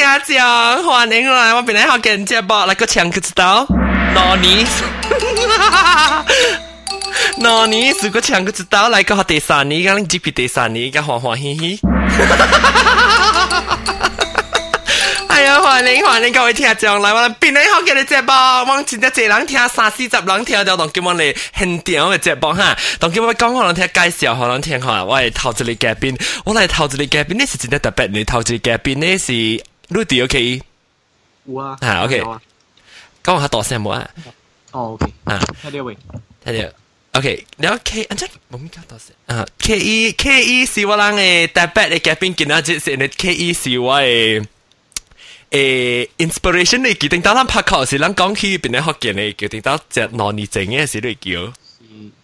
听讲，欢迎来我本来好给人家报那个抢个知道，哪里？哪里如果抢个知道来个第三年，讲 GP 第三年，个欢欢喜喜。哎呀，欢迎欢迎各位听众嚟，我哋边你好嘅你直播，我前一只人听三四十人听到，当叫我哋很屌嘅直播哈，当叫我讲可能听介绍，可能听下，我系投资你嘉宾，我嚟投资你嘉宾，呢是真系特别，你投资嘉宾呢是 Rudy OK，有啊，吓 OK，咁我下度先冇啊，哦 OK，啊，睇到未？睇到，OK，了 K，啊真冇咩搞到先，啊 K E K E 是我人嘅特別嘅嘉賓，今日即係你 K E 是我嘅。誒，inspiration 你決定，當咱拍劇時，咱講起邊啲學嘅，你決定當隻攞你整嘅時，你叫。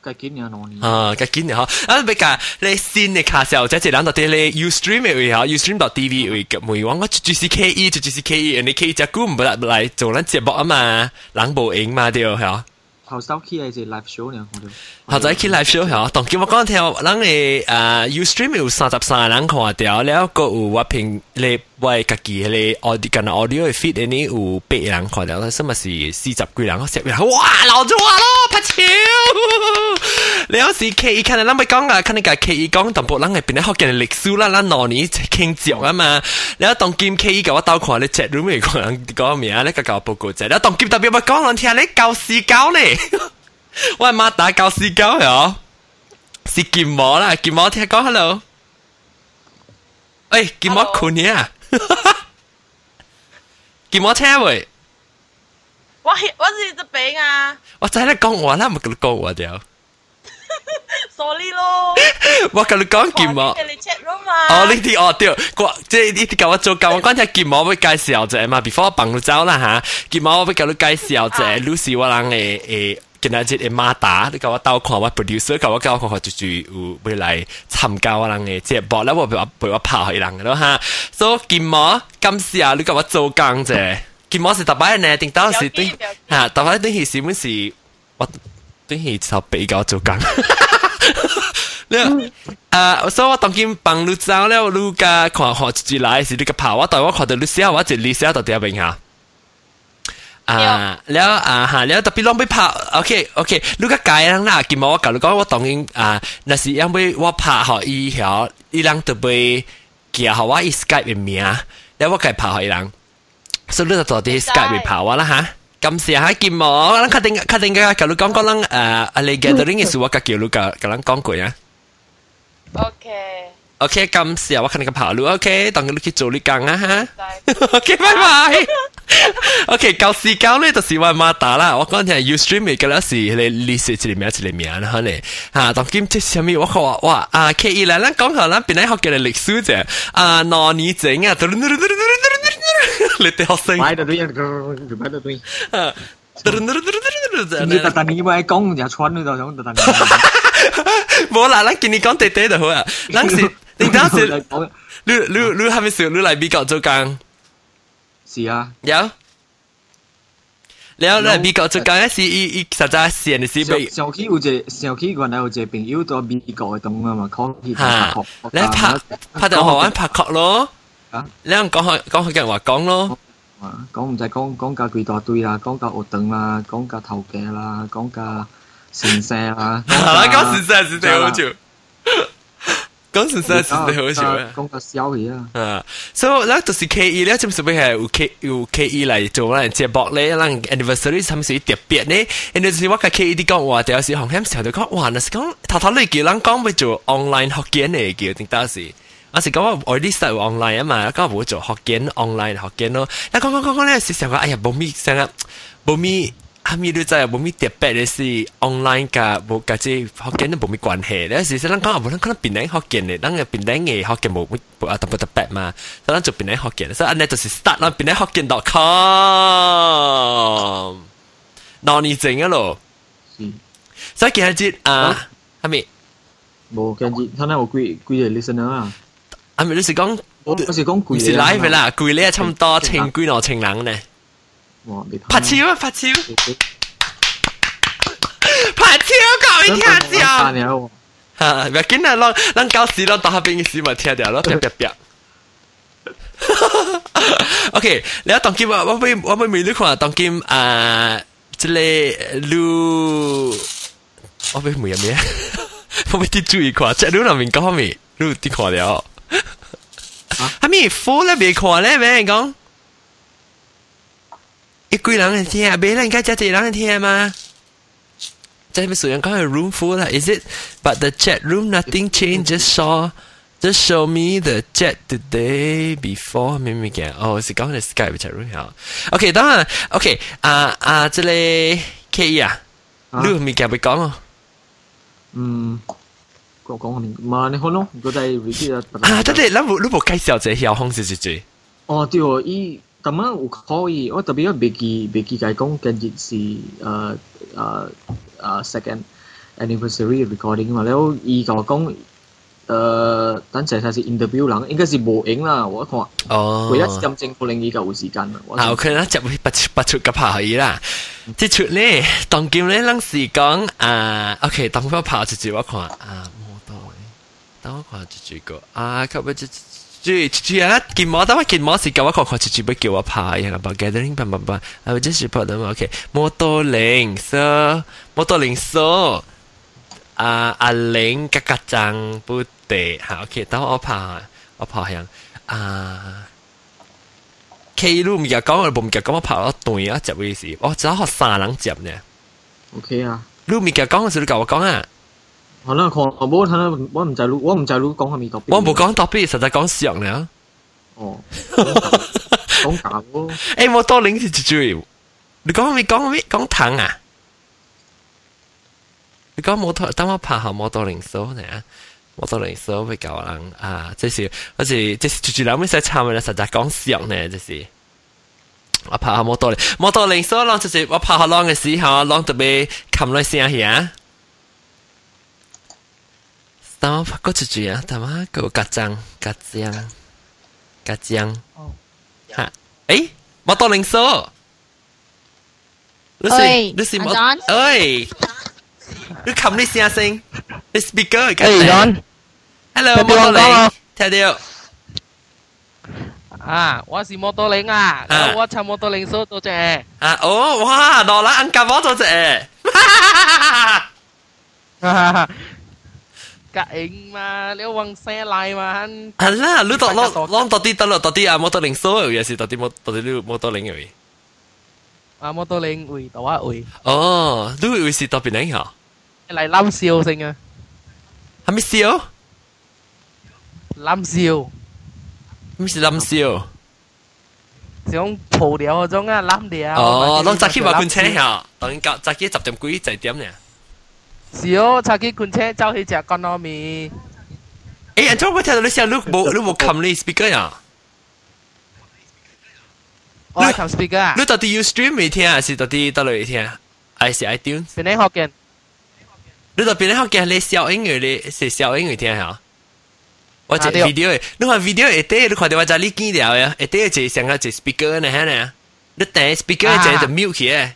計件嘢攞你。啊，計件嘢嚇！啊，你講你新嘅卡時候，即係兩度啲你 Ustream 嘅嚇，Ustream 到 TV 嘅咁樣，我就係 KE，就係 KE，你 KE 只股唔嚟嚟做緊節目啊嘛，冷暴影嘛啲嚇。後首期係隻 live show 嚟，後仔期 live show 嚇，當叫我講聽，人哋誒 Ustream 有三十三人看掉，然後個有我平你。我家己迄个 audio 干 audio 嘅 feed 呢有八人看到，什么是四十几人？我食完哇，老咗話咯，拍超！你有時 K E 看到咱咪講啊，看你個 K E 講，淡薄咱係變得學緊歷史啦，咱攞年傾著啊嘛。你有當劍 K E 嘅我鬥看你 chat room 咪講人講咩啊？你個教報告啫，你當劍特別咪講人聽你教死教咧，我係媽打教死教嘅，是劍魔啦，劍魔聽講 hello。哎，劍魔困嘢啊！剑魔听喂，我我是只饼啊我真系讲我啦，唔跟你讲我掉。 ，sorry 咯。我跟你讲剑魔。你 chat room 嘛？哦，呢啲哦对，我即系呢啲教我做教我讲只剑魔会介绍者嘛，before 我帮你走啦吓，剑魔我会教你介绍者，Lucy 我人诶诶。 今仔日嘅馬達，你甲我鬥看我 producer，甲我甲我看看就就有未來參加我人嘅節目，啦，我陪我陪我拍開人嘅咯哈。所以今毛今時啊，你甲我做工啫，今毛是特別呢，定當時對嚇，特別對係是唔是我對係就比較做工。你啊，所以我當今幫你走了，你甲看看一來是你甲拍，我當我看到你寫我一字寫到底下邊下。啊，了啊哈，了特别拢要拍，OK OK，你个解人啦，今毛我讲，你讲我当然啊，那是因为我拍好伊条，伊人特别记好我伊 Skype 嘅名，然后我改拍好伊人，所以你就做啲 Skype 拍我啦哈。咁時下見我，咱確定確定嘅，叫你講講咱誒，阿你 gathering 嘅事，我叫你講，叫咱講句啊。OK。OK，咁时候我肯定个跑路，OK，当佢你去做你讲啊哈，OK，拜拜。OK，旧时交呢就是话马达啦，我讲听 Ustream 嘅嗰时你你写一个名一个名啦，你吓，当今即系咩？我话哇啊，K 二啦，咱讲下咱边嚟学嘅历史啫，啊，哪年整啊？你哋学生，买到对，买到对。 你就但你咪講又蠢，你就想但你。冇啦，咱見你講地地就好啊。咱是，你當時，你你你係咪想你嚟美國做工？是啊。有。了，你嚟美國做工嗰時，伊伊實在閒的是被。上期有一，上期原來有一朋友到美國嘅東啊嘛，講起拍殼。你拍拍到台灣拍殼咯。啊。你講講講佢嘅話講咯。讲唔使讲讲架几大堆啦，讲架学凳啦，讲架头家啦，讲架神社啦。好啦，讲神社是最好笑。讲神社是最好笑啊！讲个笑嘢啊！啊，所以咧就是 K E 咧，咁是不系有 K 有 K E 嚟做咱节目咧，咱 anniversary 系咪是特别咧？因为就是我个 K E 啲讲话，有时红响时候就讲，哇，那是讲头头你叫人讲要做 online 学见嚟叫，定当时。 我是讲我我啲实 online 啊嘛，咁我做学见 online 学见咯。嗱讲讲讲讲咧，是成个哎呀冇咪成日冇咪。哈咪都真系冇咩特别嘅是 online 㗎，冇嘅即系学见都冇咩关系。有时咱讲啊，冇咱可能边顶学见嘅，咱嘅边顶嘅学见冇冇啊特别特别嘛，所以咱做边顶学见，所以安尼就是 start 啦，边顶学见 .com，嗱你整嘅咯，所以今日节啊，系咪？冇，今日睇下有几几个 listener 啊？ 系咪你是讲？我是讲几？是 live 啦，几咧差唔多千几两千人呢？拍超啊！拍超，拍超够你听着。吓，唔要紧啊！咱咱搞事，咱打下边嘅事咪听掉咯，别别别。 OK，你当今我我俾我俾美女看当今啊，即个路我俾每日咩？我俾啲注意看，即系路入面讲咩？路啲看了。 啊咪 full 咧未看咧，咩讲？一堆人去听，别人应该只一人去听嘛？即系咪虽然讲系 room full 啦？Is it? But the chat room nothing changed, just saw. Just show me the chat the day before 咩咩嘅？哦，是讲系 Skype chat room 好。OK，当然 OK 啊啊，即系 K 啊，你有咩嘅会讲哦？嗯，我 講講唔係你可能嗰陣會記得。啊，但係，那如如果介紹這條方式是最。哦，對哦，伊咁樣有可以，我特別我未記未記介講嘅件事，誒誒誒 second anniversary recording 嘛，然後伊同我講，誒等陣先是 interview 人，應該是無影啦，我看。哦。唯一咁政府令伊夠有時間啦。啊，OK 啦，就會不出不出嘅拍戲啦。即出咧，當今咧，咱是講啊，OK，當我拍一節我看啊。等我看一句个啊，佢不就就就啊，见冇，等我见冇时间我看看一句要叫我拍，然后把 gathering 叭叭叭，啊，我就是 report them OK，摩多零色，摩多零色。啊阿玲格格จั不地吓，OK，等我拍我拍向啊。K 路唔记讲，我唔记讲，我拍咗对啊，集嘅事，我只学三人集呢。 OK 啊，路唔记讲嘅时，你教我讲啊。 可能看我冇睇到，我唔知路，我唔知路讲系咪特别。我冇讲特别，实在讲上咧。哦，讲假咯。诶，我多零是一句，你讲咪讲咪讲糖啊？你讲摩托，等我拍下摩托零数呢？摩托零数会教人啊，即是好似即是住住两边使参嘅咧，实在讲上呢，即是。我拍下摩托零，摩托零数浪就是我拍下浪嘅时候，浪特别冚落声嘅。 等我拍嗰住住啊，但系个格章格章格章吓，诶摩托零数，你是你是摩，诶。你冚你声声，你 speaker 诶，John。 Hello，摩多零，听到。啊，我是摩多零啊，我插摩多零数多谢。啊，哦，哇，罗兰安夹我多谢。 格应嘛，你往声来嘛。系啦，你到攞攞到啲得咯，到啲啊摩多零数又是到啲摩到啲你摩多零嘅。啊，摩多零会到啊会。哦，你会是特别零吓？嚟冧笑先啊！系咪笑？冧笑。咩是冧笑？想蒲掉嗰种啊，冧掉。哦，攞扎起话罐车吓，当然夹扎起十点几就点呢？ 是哦，扎起罐车走去食干糯米。诶，安怎我听到你声，你冇你冇冚你 speaker 呀？我系冚 speaker 啊！你到底 Ustream 未听还是到底到嚟听？还是 iTunes？边啲学嘅？你到边咧学嘅？你小英语你是小英语听下。我只 video，你看 video 一啲，你看到我就你见了呀，一啲就上个就 speaker 呢，系呢？你等 speaker 就就 mute 嘅。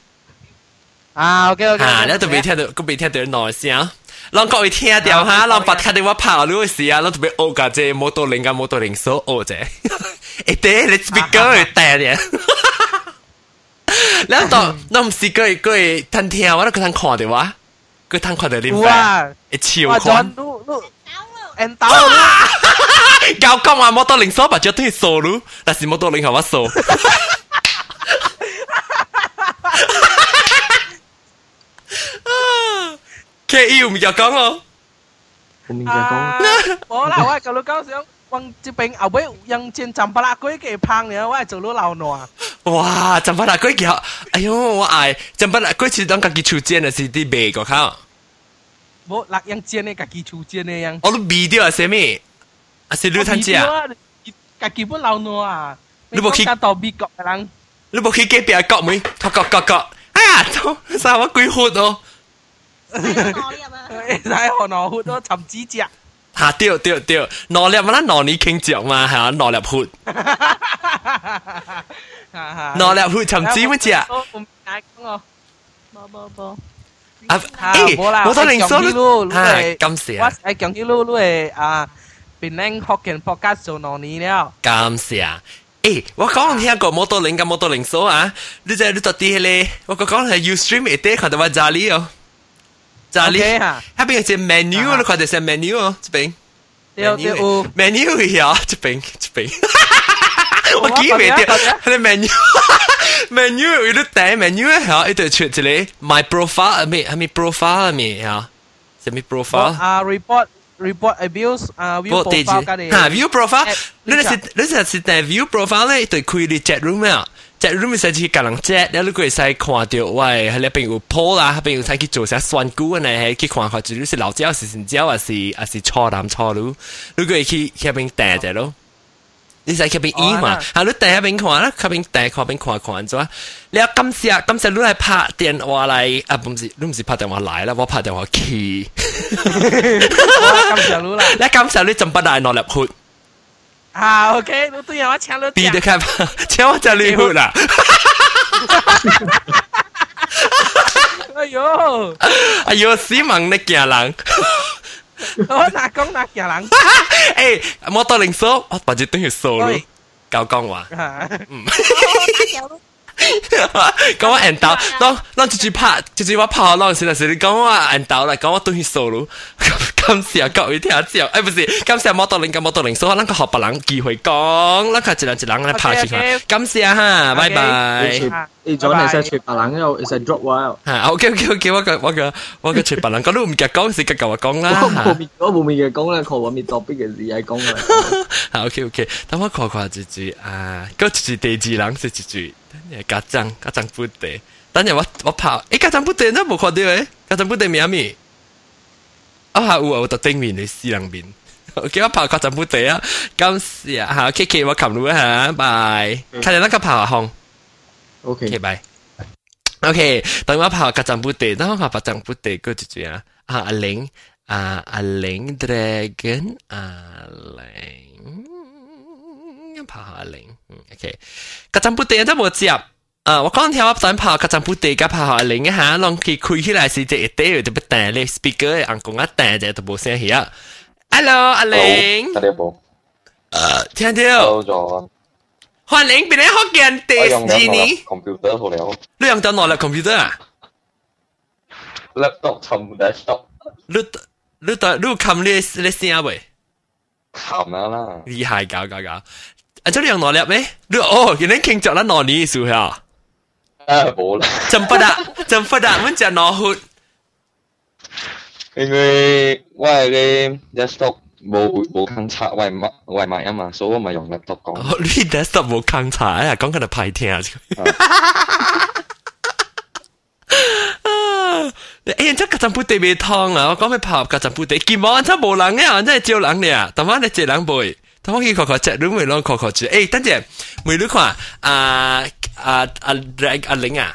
啊，OK OK。啊，你都未聽到，都未聽到耐聲。咱各位聽掉哈，咱把聽到我跑路嘅時啊，咱特別學架只摩托零架摩托零所學者。一啲你別講佢大嘅。你當，那唔是佢佢聽聽，我都佢聽看到哇，佢聽看到你哇，一超看。and 到啦，搞講話摩托零所把只對數路，但是摩托零係我數。K E 唔又讲我，我明就讲，我啦，我旧老高想。往这边后尾用钱浸巴拉龟嘅胖呢，我系做到流挪。哇！浸巴拉龟叫，哎呦我爱浸巴拉龟是当家己出钱还是啲卖个靠？冇，嗱用钱嘅家己出钱嘅样。我都卖掉系咩？啊是你睇只啊？家己本流挪啊！你冇去到美国嘅人，你冇去隔壁国妹？佢国国国，哎呀，都啥我鬼活哦！ 使学挪活咯，寻指甲。吓对对对，挪粒嘛，挪你倾着嘛，系啊，挪粒血，挪粒血寻子乜只？冇冇冇。啊，诶，我都零数咯，系咁时啊！我系讲起路路诶啊 变靓福建 podcast 做两年了。感谢。诶，我讲听过摩托零กับ摩托零数啊，你就你到啲咧，我讲讲系 Ustream 一啲，看到话咋哩哦， 咋哩， OK 哈下边有只 menu，你看到只 menu 哦，这边对对有 menu 呀，这边这边，我记唔快到，啲系 menu menu 有啲顶 menu 咧吓，一对出一个 my profile 系咪系咪 profile 系咪吓？系咪 profile？啊 report report abuse 啊 view 个地址 profile 家哋吓 view profile， App 你系你系是但 view profile 咧，对开你 chat room 啊 ，chat room 系去甲人 chat，然后你可以使看到喂，喺里边有 po 啦，喺边有使去做些选股啊，系去看看，至于是老椒是新椒，还是还是错男错女，你可以去喺边订只咯。你使喺边医嘛？吓你订喺边看啦，喺边订看边看看咗。你有今次啊，今次你系拍电话嚟啊？唔是，你唔是拍电话嚟啦，我拍电话去。咁就รู้啦。你今次你尽不大落入去。 啊，OK，都都有我抢到逼得开吧，请我就你去啦。哎呦，哎呦，死问你惊人。我哪讲哪惊人。诶，摩托零数，我把只等于数咯喂。教讲话，啊 講我 按到，當當直接拍，直接我拍好浪先啦，是你講我按到啦，講我等於數咯。今時啊，各位聽下之後，誒不是，今時啊摩托零跟摩托零數，咱個學別人機會講，咱個一人一人嚟拍住佢。今時啊哈，拜拜。你做你識全白冷又係 drop 話，嚇，OK OK OK，我個我個我個全別人講都唔夾講，是夾嚿話講我啦。冇面我冇面嘅講啦，佢話面作邊嘅事係講啦。好，OK OK，等我看看一句啊，嗰一句第二人是一句，等下家长家长不地，等下我我拍，诶家长不地都冇看到诶，家长不地名咪，啊下有啊，我特顶面你私人面，OK 我拍家长不地啊，今时啊，好 K K 我擒到吓，拜，睇下那个拍下红 OK， ，OK 拜，OK，等我拍家长不地，等我拍家长不地嗰一句啊，啊阿玲啊阿玲 dragon 阿玲。拍下零，嗯 ，OK，格阵布地都冇接，啊，我刚听我想拍格阵布地，加拍下零一下，让佢开起来是只一堆就不弹咧，speaker 人讲一弹就都冇声气啊。Hello，阿玲，大家好，诶，听到，到咗，欢迎俾你学见第我用二紧年，我 computer 好了你用到我啦 computer 啊？ ，laptop 寻 desktop 你你你你冚你你声未？冚啦啦，厉害，搞搞搞， 啊，这你用攞粒咩？你哦，原来倾着啦攞你数下，啊冇啦，真不得，真不得，我只攞血。因为我嘅 desktop 冇冇坑插外卖外卖啊嘛，所以我咪用 laptop 讲。哦，你 desktop 冇坑查啊，讲紧系派听啊。哎呀，真格阵布地未烫啊！我讲咩拍格阵布地，见网真冇人嘅，真系照人嘅啊！但系你借人背， 但我见确确只都未攞确确住。诶，等阵，每女看啊啊啊阿玲啊，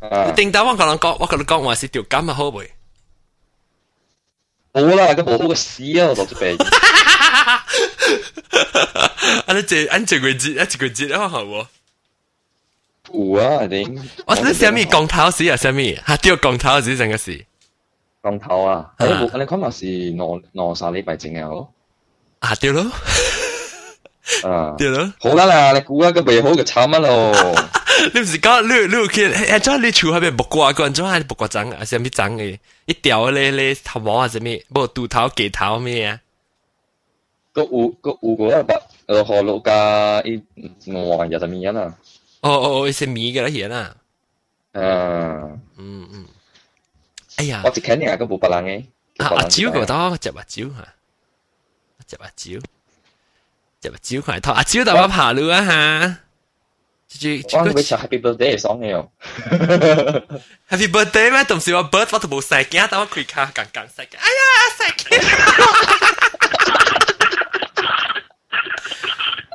啊，定到我同人讲，我同你讲话是条金啊好未？冇啦，咁冇好嘅屎啊，我就俾。啊，你借按一个字，一一个字好好喎。有啊，一定。我你写咩降头时啊？写咩？吓，掉降头时整个事降头啊，啊你冇你可能是攞攞晒礼拜整嘅咯。 啊，掉咯，啊，掉咯。好啦啦，你估一个未好嘅惨乜咯？你唔是讲你你有见诶，将你厝喺边木瓜个人种系木瓜长啊，系咩长嘅？一条咧咧头毛啊，系咩？冇肚头、鸡头咩啊？个有个有个一百，诶河路加一外日就面啊。哦哦哦，系米嘅啦，嘢啦。诶，嗯嗯。哎呀我，只肯定系个冇白冷嘅。啊阿蕉个多，只阿蕉吓， 只阿蕉，只阿蕉佢系拖阿蕉带我爬路啊吓。住住我会唱 Happy Birthday 嘅 song 嘅又。 Happy birthday 咩？同时我 birth 我都冇细嘅，等我开卡刚刚细嘅。哎呀，细嘅。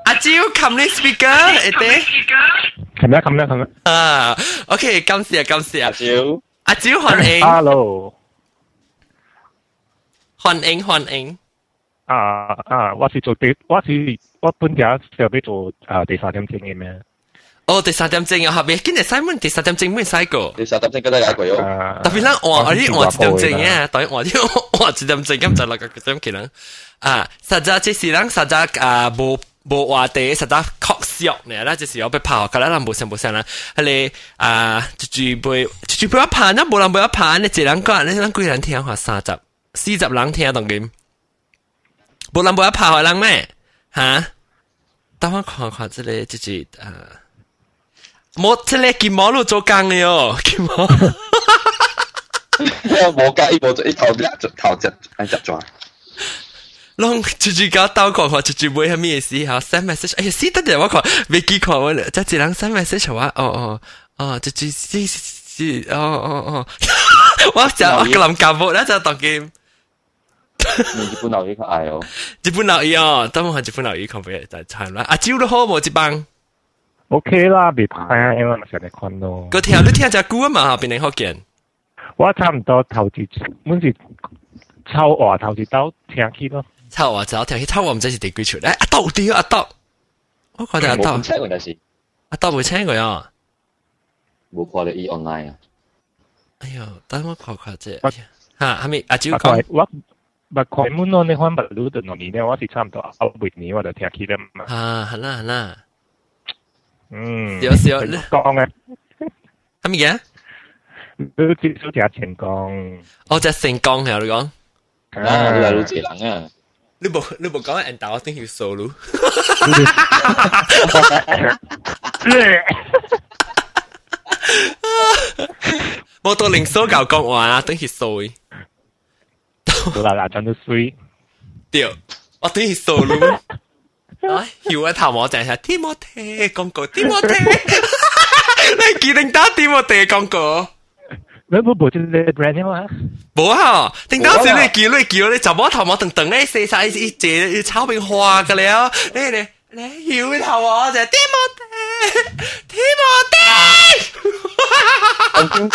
阿蕉冚你 speaker 诶爹。琴日琴日琴日啊，OK，感谢感谢。阿蕉，阿蕉欢迎， ，hello，欢迎欢迎。 啊啊，我是做第，我是我本家是要做啊第三点证嘅咩？ 哦，第三点钟啊，后边今日 Simon 第三点钟冇使过。你实习先觉得有鬼喎。啊特别啦，我我啲我一点钟嘅，当然我啲我一点钟咁就落个点嘅人啊，实际即是人实际啊冇冇话地实际确实嚟啦，就是我被跑，咁啦冇声冇声啦，系你啊，住住杯住住杯一盘啦，冇人杯一盘，你一人讲，你人几人听话三十四十人听当然， 冇人杯一盘系人咩吓？等我看看这里就是啊。冇，即系见网路做工嘅哦，见网。冇介意冇做一头一头只一只抓。拢直接搞刀看看，直接买下咩事吓？send message，哎呀，死得人我看，未记看我，即系人 send message 话，哦哦哦，直接是是，哦哦哦，我就我个谂教务咧就当佢你 日本留意佢嗌哦。日本留意哦，等我系日本留意看俾就惨啦。阿蕉都好冇一帮， OK 啦，未歹啊，因为咪成日看咯。个听你听只歌啊嘛，后边你好见。我差唔多头次，本是抽话头次兜听起咯。抽啊，就听起抽我唔知是第几条咧，阿豆屌阿豆，我觉得阿豆冇车喎，但是阿豆会请佢啊。冇看你 e online 啊。哎呦，等我看看啫我。吓，系咪阿蕉 まあ、これもの日本バルーの2年はちゃんとアブにはで手切れま。ああ、はなはな。うん。少少。講啊。乜嘢？你至少食成功。我食成功係你講。啊，你係老智能啊！你冇你冇講 and 我 think you solo。冇到零數教講話，think he solo。好啦，嗱，真都衰。屌，我等佢 solo。哎，要一头我就系提摩提广告，提摩提。你记定打提摩提广告？你冇报咗你 brand 嘛？冇啊！定当时你叫你叫你就冇头冇等等咧，四晒一只要炒变化噶了。你你你要头我就提摩提，提摩提。咁兼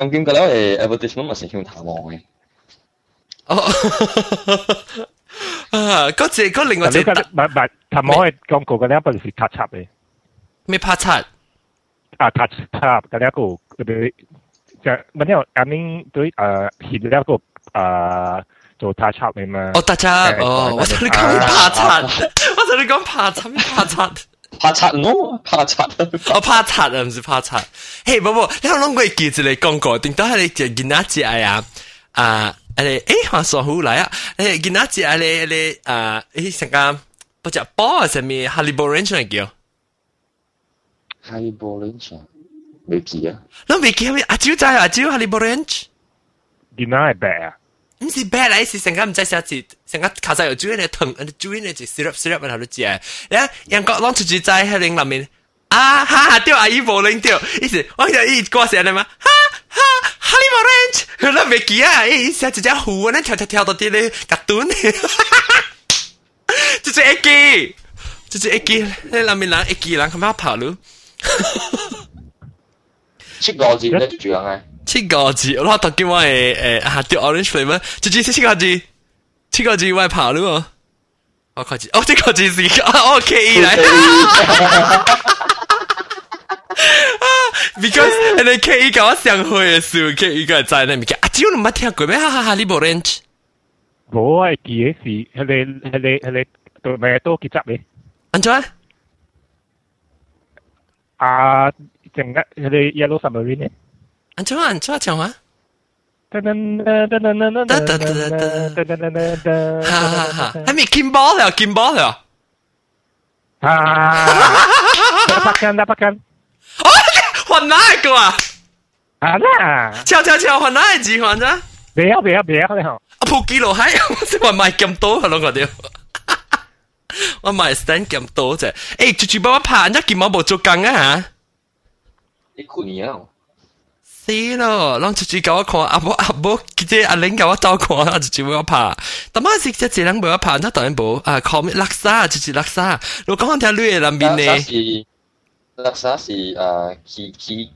咁兼嘅咧，诶 advertisement 咪成条淡望嘅。 哦，啊，嗰只嗰另外只你觉得唔唔，头冇系广告嘅咧，不是塔插嘅。咩拍七？啊，塔插嘅咧个佢就乜嘢？啱啱对诶显咧个诶做塔插嘅嘛。哦，大家哦，我同你讲拍七，我同你讲拍七拍七。拍擦咯，拍擦。我拍七啊，唔是拍七。嘿，宝宝，你有谂过记住你讲过，定都系你就见哪只啊？啊， ale e ha so hu la ya e ginati ale ale a e sanga bo ja bo se mi haliborange na gyo haliborange me ki ya no me ki a ju ja a ju haliborange ginai ba ya 唔是白嚟，是成間唔知寫字，成間卡曬又煮嘢糖，煮嘢就 syrup syrup 喺度煮。然後人國攞出住仔喺領入面，啊哈哈掉阿姨冇領掉，意思我就一過成啦嘛，哈。 하리머렌즈 흘러뱉기야 이사 진짜 후원한 차차차 하던 띠는 까뚠 진짜 애기. 진짜 애기. 헬라미랑 애기랑 하면 파루. 치거지, 내 주양아. 7가지. 나 덕기 와에 에 하트 오렌지 플레이버 진짜 치거지. 치거지, 와 파루? 어 가지. 어 7가지 있으니까. 아 오케이. 이래 because 人哋 K 搞我上去嘅时候，K 个在那边，啊，只有你冇听过咩？哈哈哈！你冇 range，我系记嘅是系你系你系你对咪多几集嘅？安怎？啊，整个系你 Yellow Submarine 嘅。安怎？安怎讲话？噔噔噔噔噔噔噔噔噔噔噔噔哈哈哈！还没 Kimball 了，Kimball 了。啊！Dapatkan, dapatkan. 哦， 换那个啊？啊那？敲敲敲，换那几款咋？别啊别啊别啊！你好，啊扑几落海，我即话卖咁多啊，两个屌。我卖 stand 咁多啫，诶、欸，住住帮我拍，一件毛冇做工啊吓。你困啊？死咯，让住住搞我看，阿伯阿伯，佢只阿玲搞我照看，阿住住帮我拍。他妈是只只人帮我拍，那当然冇啊，call me 垃圾，住住垃圾。我刚刚听你嘅人面呢。是那啥是诶奇奇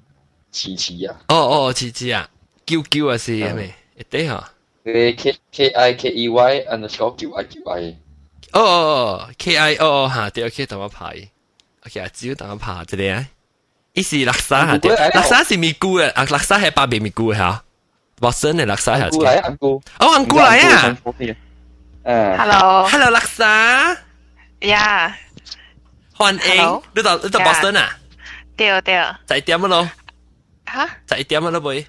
奇奇啊？哦哦，似似啊，叫叫啊是系咪？一啲吓。你 K K I K E Y underscore 叫 I 叫 I。哦哦哦，K I 哦哦吓，对，OK，等我拍。OK，阿蕉等我拍，这里啊。 伊是垃圾下啲，垃圾是咪菇嘅，啊垃圾系八味咪菇吓，博森嘅垃圾下姑嚟，安姑。哦，安菇嚟啊诶， Hello， ，hello 垃圾，呀， 欢迎 Hello，你到你到博森啊，对对，就一点咯，吓，就一点咯妹，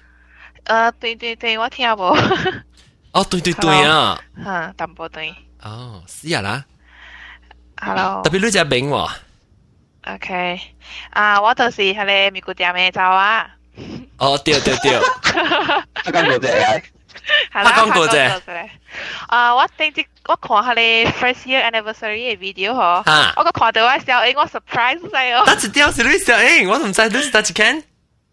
诶，对对对，我听无，哦对对对啊，吓，淡薄对哦是啊啦， ，Hello，特别你只名喎， OK，啊，我就是迄个咪古店嘅走啊，哦对对对，一间嗰只系系 拍廣告啫拍廣告啫啊，我頂住我看下你 first year anniversary 嘅 video 嗬，嚇，我個看到我笑，誒，我 surprise 晒哦。是我唔知你是得一間，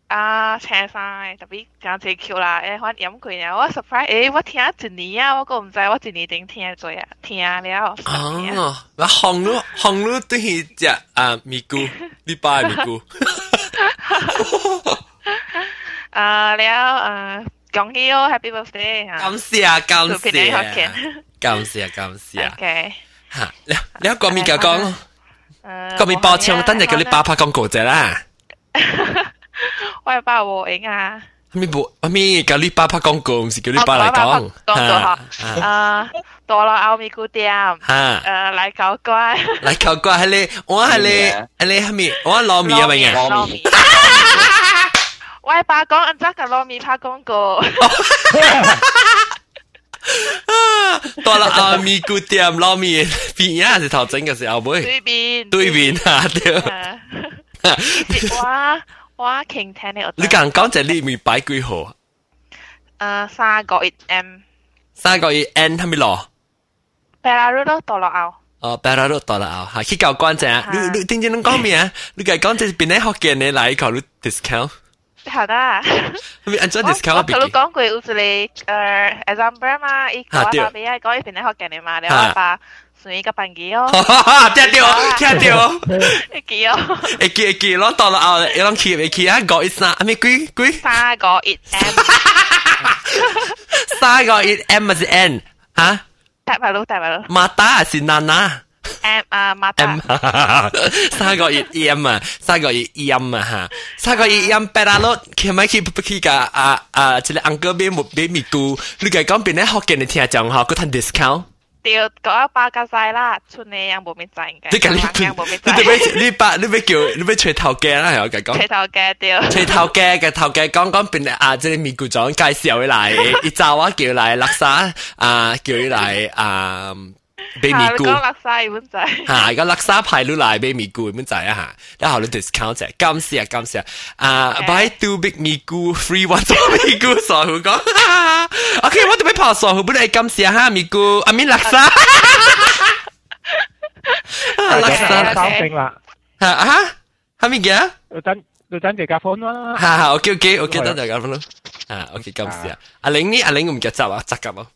啊，特別真濟 Q 啦，誒，我飲佢啊，我 surprise，誒，我聽一年啊，我個唔知，我一年頂聽咗啊，聽了，哦，我紅嚕紅嚕對起只啊 你爸咪菇。啊，了，誒，讲起哦，Happy birthday 吓，感谢感祝平安学谢见感谢感谢，OK，吓，你你一个咪就讲，诶，个咪爆枪，等阵叫你爸拍广告啫啦，我系爸和影啊，咪冇咪叫你爸拍广告，唔是叫你爸嚟讲，讲咗吓，啊，多落后咪古店，诶，吓，嚟搞乖，嚟求过系你，我系你系你系咪？我攞面啊，明啊，糯米， 我系爸讲，唔得嘅糯米拍广告，多啦啊咪古店攞面边啊是头整嘅时候妹，对面，对面啊对，诶，我我倾听你，你讲讲就你咪摆几号？诶，三个一 M。三个月 N 系咪攞？贝拉鲁都到落后，哦，白啦都到啦，吓，去教官啫。你你点知你讲咩啊？你讲讲即系边啲学嘅你嚟考虑 discount？ 系啦。系咪按照我 discount 我同你边？讲过有一个诶 example 嘛，伊个我爸俾系讲伊边啲学嘅你嘛，你我爸算一个班机哦，听到听到，一机哦，会记会记，攞到啦后，你谂记会记啊？个一三，咩几几？三个一 M，三个一 M 咪是 N 吓？大马路大马路马达还是娜娜？ M 啊马 M 达，三个一 M 啊，三个一 M 啊吓，三个一 M 白啦咯，佢咪去去个啊啊，即系 uncle 俾木俾咪姑，你讲讲边啲学嘅你听讲吓，佢谈 discount。掉嗰一巴架晒啦，村你有冇咩赚嘅？你近呢有冇咩你赚？俾你把你俾叫你俾吹头嘅啦，系我讲讲。吹头嘅掉，吹头嘅嘅头嘅讲讲边啊，即系面股长介绍佢嚟，一早啊叫嚟勒沙啊，叫佢嚟啊， 俾面股。你讲落晒本仔，吓，个勒沙派佬嚟俾面股咁滞啊吓，然后你 discount 啫，感谢感谢啊，buy two big 面股 free one 做面股傻虎讲，OK，我哋俾跑傻虎，本嚟感谢吓面股，阿面勒沙，勒大沙家收声啦，吓啊，系咪嘅？要等要等住架 phone 啦。哈哈，OK OK OK，得就咁咯。啊，OK，感谢啊。阿玲呢？阿玲唔记得执啊，执咁啊。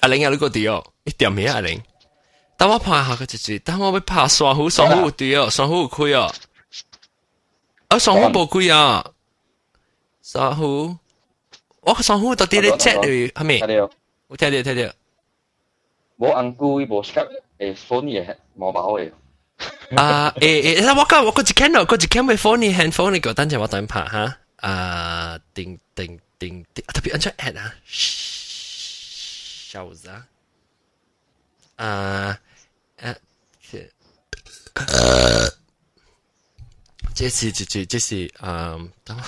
阿玲啊，呢个啲哦，一点咩阿玲？等我拍下个字字，等我要拍双虎，双虎有对哦，双虎有开哦。啊，双虎冇开啊。双虎，我双虎到底咧 check 嚟系咪睇？到我睇到睇到。冇安姑冇 Skype 诶 phone 嘢冇包嘅。啊，诶诶，我讲我嗰只 can 嗰只 can 咪 phone 你 handphone 你个，等阵我等拍吓。啊，叮叮叮叮，特别按出 at 啊， 小子啊，啊，呃，呃，这是这这这是嗯，等我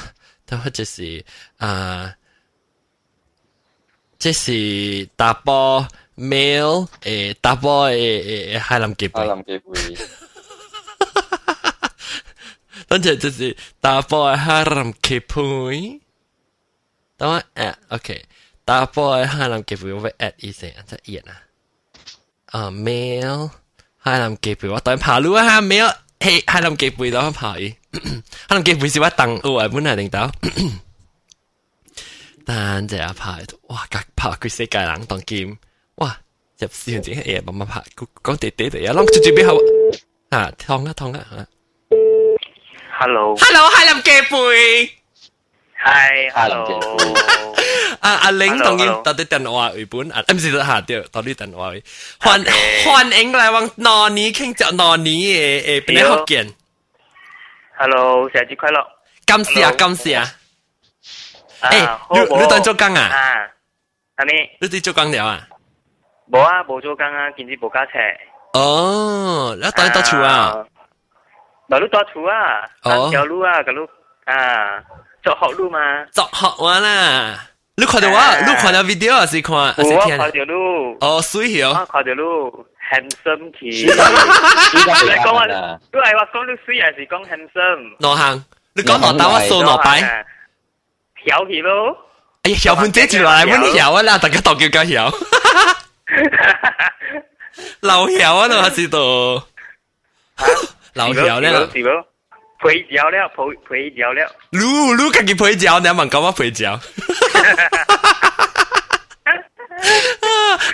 等我这是啊，这是打波 mail 诶打波诶诶海南结阿辈。林嘅会等阵就是打波嘅 haram 结配，等我 at OK， Tapos hanam kívül, vagy et izé, ez ilyen. A mail, hanam kívül, ott a palu, ha mail, hey, hanam kívül, đó phải. ý. Hanam kívül, gì vậy, tăng ô, muốn là định đó. Tan giờ phải, wow, các phải cái thế giới lặng tăng kim, wow, nhập siêu chính hệ mà mà phải, con tê tê tê, lắm chút chút biết hậu, à, thong á, thong á, hello, hello, hanam kívül. 嘅背。嗨，Hello，啊阿玲 Hello，当然 hello 到啲电话原本啊，唔是下掉到啲电话。欢欢迎来往罗尼倾着罗尼诶诶，边啲学见？ Hello，生日快乐。感谢 Hello 感谢。啊，诶，好无你你当做工啊？啊，系咪？你哋做工了啊？冇啊，冇做工啊，今日冇加车。哦，你当到处啊？？马路多处啊，哦三条路啊，个路啊， 做学路嘛。作学完啦。你看到我，啊你看到 video 还是看还是听？我看条路，哦，水我哦。看条路，handsome 依 key。家依家你讲话，系啊，都系话讲你水还是讲 handsome？内行，你讲内打我数内摆。晓气咯。哎呀，晓盘姐住落嚟，揾晓啊啦，大家当叫个晓。刘晓啊，我知道。刘晓咧， 是咯，配料了，配配料了。撸撸自己配椒，你问讲我配椒。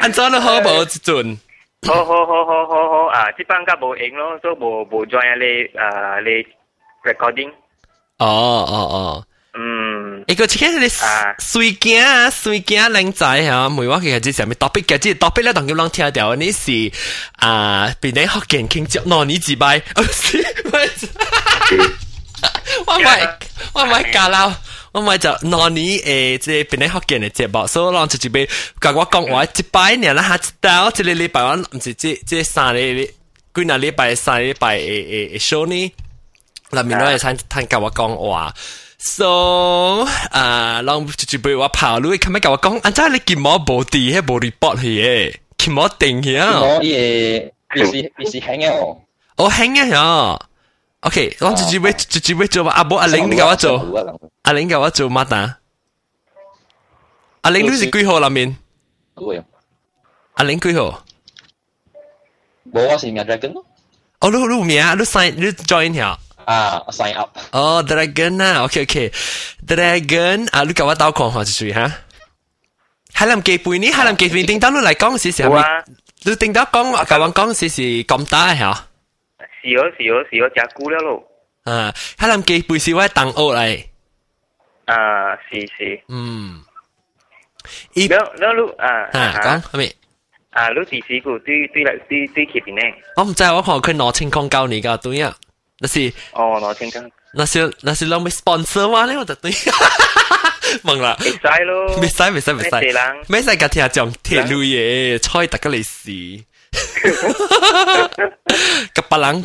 安怎都好无一阵。好好好好好好啊！即班家冇影咯，所以冇冇 join 你诶你 recording。哦哦哦。嗯， 一个只看他的水镜啊，水镜靓仔哈，每晚佮佮只上面倒闭，佮只倒闭咧，等佢人听条你是啊，变来好健倾，就拿你自摆，我买我买假佬，我买就拿你诶，即变来好健的节目，所以让就几摆教我讲话，一摆你啦，还知道这个礼拜我谂是即即三日哩，过那礼拜三礼拜诶诶收呢，那明仔日参参加我讲话。so 啊，让就俾我跑路，咁样教我讲，安怎你见冇部啲，系部 report 去嘅，见冇定嘅啊，我嘢必须必须轻嘅哦。我轻嘅呀。OK，我就准备就准备做嘛，阿宝阿玲你教我做，阿玲教我做乜打？阿玲你是几号里面？会啊，阿玲几号？冇我是名 dragon 咯。哦，你你名，你 sign 你 join 条。 啊，sign up。哦，dragon 啊，OK OK，dragon 啊，你教我倒看下就哈。海南鸡背呢？海南鸡背叮当你嚟讲时时系咪？你叮当讲教我讲时时咁大吓？是哦是哦是哦，食久了咯。啊，海南鸡背是我同学嚟。啊，是是。嗯。你你你啊啊，讲系咪？啊，你第时个对对嚟对对佢边呢？我唔知，我看佢攞情况教你㗎，对啊。 那是哦，攞情况。那是那是攞咪 sponsor 话咧，我就对。问啦。未使咯。未使未使未使。咩人？咩使架听讲铁路嘢，猜大家嚟试。个别人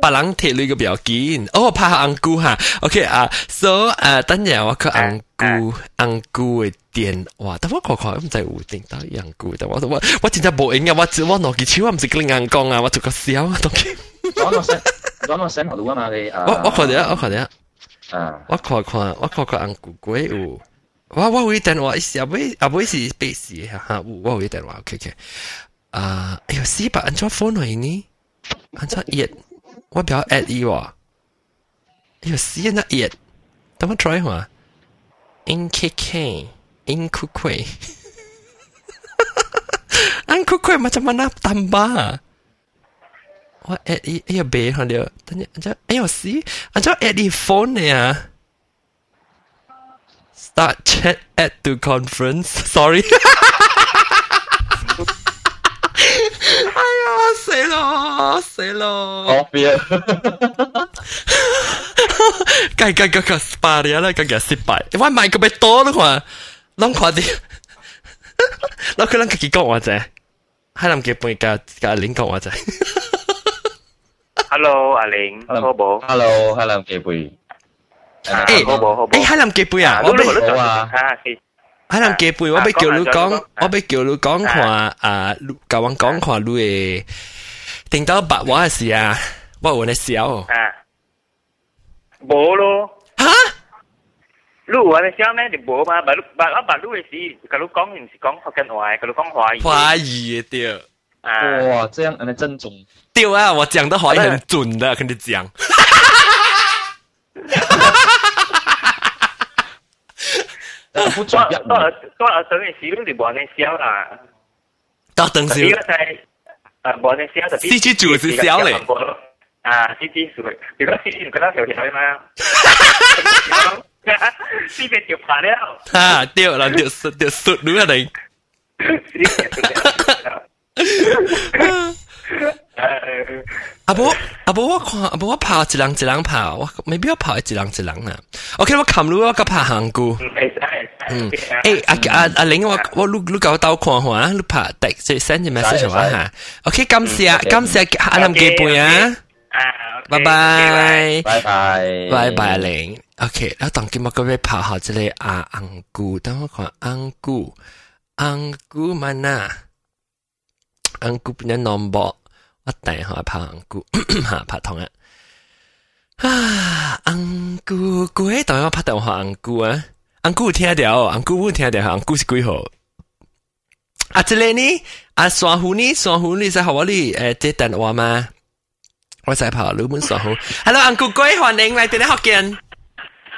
别人铁路嘅表见，哦，拍下红菇吓，OK 啊，so 诶，等阵我个红菇红菇嘅电话，但我看看唔知有定到红菇，但我我我真系冇影啊，我我攞起手，我唔是跟你硬讲啊，我做个笑啊，当然。 讲我 send，讲我 send 好到啊嘛你啊。我我看下，我看下。啊。我看看，我看看红菇鬼有。我我会电话，是阿妹阿妹是白事哈哈，我会电话，OK OK。啊，哎呦，死吧，安怎 phone 嚟呢？安怎热？我不要 at 伊喎。哎呦，死那热，等我 try 下。In K K In 酷贵，In 酷贵 macam mana tambah？ 我 at 伊，哎呀，白下了，等阵，安怎？哎呦，死，安怎 at 伊 phone 嚟啊？Start chat add to conference. Sorry. 哎呀，死咯，死咯！我别。计计计计 spa 啲啦，计计失败。我买个俾多啦嘛，谂快啲。攞佢谂自己讲我啫，喺谂嘅半架架领讲我啫。 Hello，阿玲，好冇？Hello，海南记贝。诶，好冇好冇？诶，海南记贝啊，我俾好啊。海南记贝，我俾叫你讲，我俾叫你讲看啊，教我讲看你嘅，定到白话嘅事啊，我揾你笑。啊，冇咯。吓？你话你笑咩？你冇嘛？白白我白你嘅事，佢都讲唔是讲福建话，佢都讲华语。华语嘅对。 哇，这样能正宗。丢啊！我讲的话也很准的，跟你讲。不准。到了到了，等于使用就无人笑啦。到等笑。啊，无人笑的。司机主是笑嘞。啊，司机主，如果司机跟他聊天嘛。呢边就怕了。啊，丢啦，丢失丢失，如何嚟？阿伯，阿伯，我看，阿伯，我跑一浪一浪跑，我没必要跑一浪一浪啦。OK，我扛路，我个跑行股。嗯，哎，阿阿阿玲，我我录录搞到看下，录拍第最新嘅 message。OK，感谢，感谢阿林结伴啊。拜拜，拜拜，拜拜，阿玲。OK，我等今日嗰位跑好，这里阿昂姑，等我看昂姑，昂姑咩呐？安古变得难薄，我等下怕安古，下怕痛啊！啊，安古鬼当要拍电话安古啊，安古听掉，安古我听掉，安古是几号？啊，这里呢？啊，珊瑚呢？珊瑚你在和我哩？诶，这电话吗？我在跑鲁门珊瑚。Hello，安古鬼，欢迎来这里福建。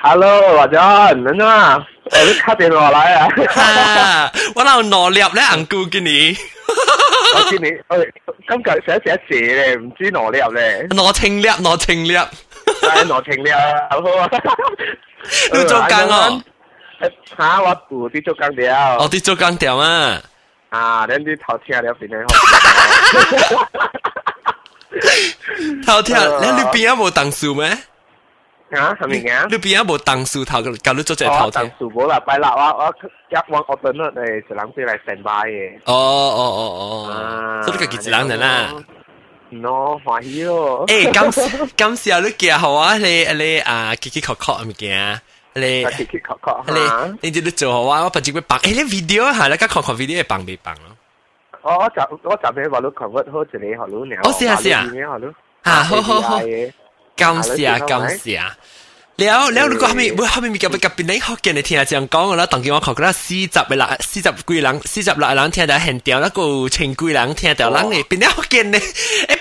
Hello，华仔，你啊？我你打电话来啊？我那有挪入咧，安古给你。我见你，我今日写写字咧，唔知挪粒咧，挪清粒，挪清粒，系挪情粒，好好啊！你做工哦？吓，我有啲做工我了，啲做工掉啊，啊，恁啲头听了边咧头听，你你边有冇当数咩？ 好？吓，系咪嘅？你边有冇当数头？教你做只头我听当。数冇啦，拜啦，我我一往我等咗嚟，就谂住嚟成拜嘅。哦哦哦哦，所以你个几人啦？ No，欢喜咯。诶，今今时候你见好啊？你你啊，结结确确物件，你啊，结结确确吓。你你啲你做好啊？我不知会帮，诶，你 video 系你家看看 video 帮未帮咯？我我就我就俾话你 convert 好似你学佬娘。哦是啊是啊学佬。啊，好好好。 感谢感谢。了了，如果後面我後面咪夾咪夾邊啲福建嚟聽下這樣講，我當見我考嗰啦四十個人，四十幾人，四十六人聽到現掉，那個千幾人聽到人嚟，邊啲福建嚟？誒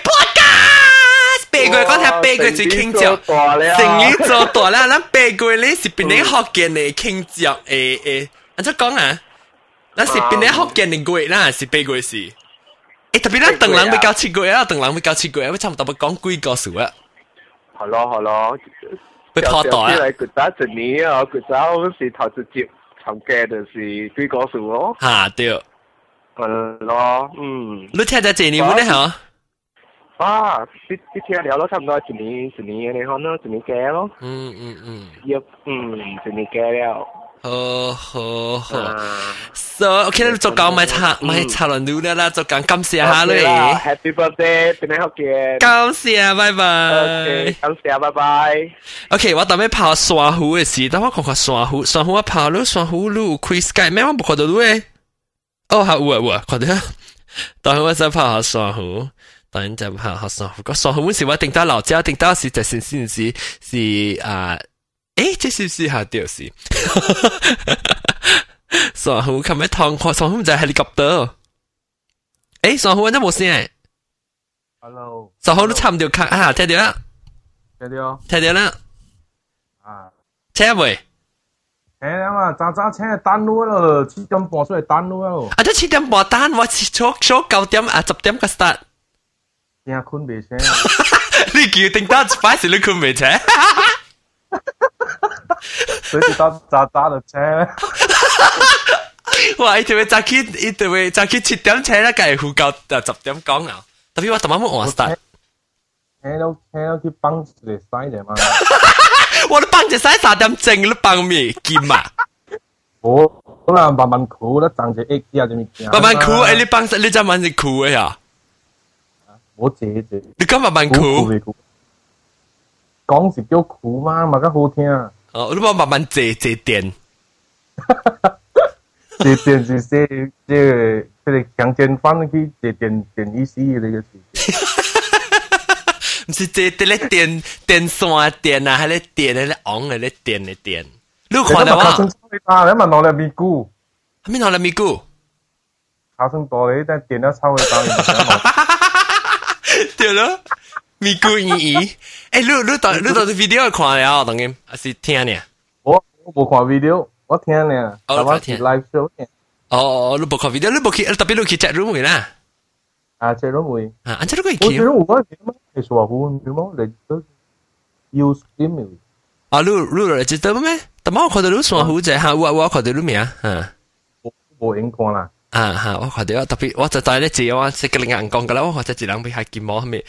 ，podcast 八月講下八月最傾著，成語做大啦，咱八月咧是邊啲福建嚟傾著？誒誒，我再講啊，那是邊啲福建嚟月啦，是八月是。誒，特別咱等人咪搞七月啊，等人咪搞七月，我差唔多咪講幾個數啊。系咯系咯。被破袋啊！嚟佢打一年啊，佢打嗰时头直接参加就是几个数咯。吓对。系咯，嗯。你听咗这年冇呢吓？啊，啲啲听了咯，差唔多一年一年嘅你看咯，一年几咯。嗯嗯嗯。要嗯一年几了。 好好好。So OK 啦，做讲咪插咪插轮到啦，做讲感谢下你。 Happy birthday，边你好嘅。感谢，拜拜。 OK，感谢，拜拜。 OK，我当尾跑沙湖嘅事，等我看看沙湖，沙湖我跑咗沙湖路 Chris Sky 咩？我冇看到路诶。哦，系有啊有啊，看到。等我再跑下沙湖。当然就跑下沙湖，个沙湖嗰时我定到老家，定到时就先先是是啊。 诶，这是是下掉是，上湖琴日趟看上湖就系 helicopter。诶，上湖真冇声。 Hello。上湖都差唔多卡啊，听到啦。听到。听到啦。啊。车未？听啊嘛，早早车单路咯，七点半出嚟单路咯。啊，都七点半单，我早早九点啊十点个 start。听困未醒。你叫定得快时你困未醒？ 所以到早早就车。哇！伊条早起，伊条早起七点车啦，计呼够就十点讲啊。特别我特晚冇换 start。听到听到佢帮嚟晒嚟嘛。我都帮只晒三点正，你帮咩剑啊？我可能慢慢酷啦，赚只 X 啊，啲物件。慢慢酷，诶你帮你真慢是酷嘅呀？我借借。你咁慢慢酷？讲是叫酷嘛，嘛较好听。 哦，你把慢慢接接电，哈哈哈！接电是说这个这个强奸犯去接电电一师的个事，哈哈哈哈哈哈！不是接的咧电电线电啊，还咧电咧往咧电咧电，你看到吗？还没拿来咪鼓，还没拿来咪鼓，卡粉多了，一旦了抽会打，哈哈哈！对了。咪估意义。诶，你你当你当啲 video 看了，当然还是听呢？我我冇看 video，我听呢。哦，我听 live show 呢。哦哦，你冇看 video，你冇去，特别你去 chat room 嘅啦。啊，chat room 会。啊，安这都可以去。我觉得我嗰时系说好，你冇你都 use email。啊，你你知道咩？但我看到你算好啫，吓我我看到你咩啊？吓。我冇影过啦。啊吓，我看到特别，我就带你自我食个另眼讲噶啦，我或者一人俾下见摸系咪？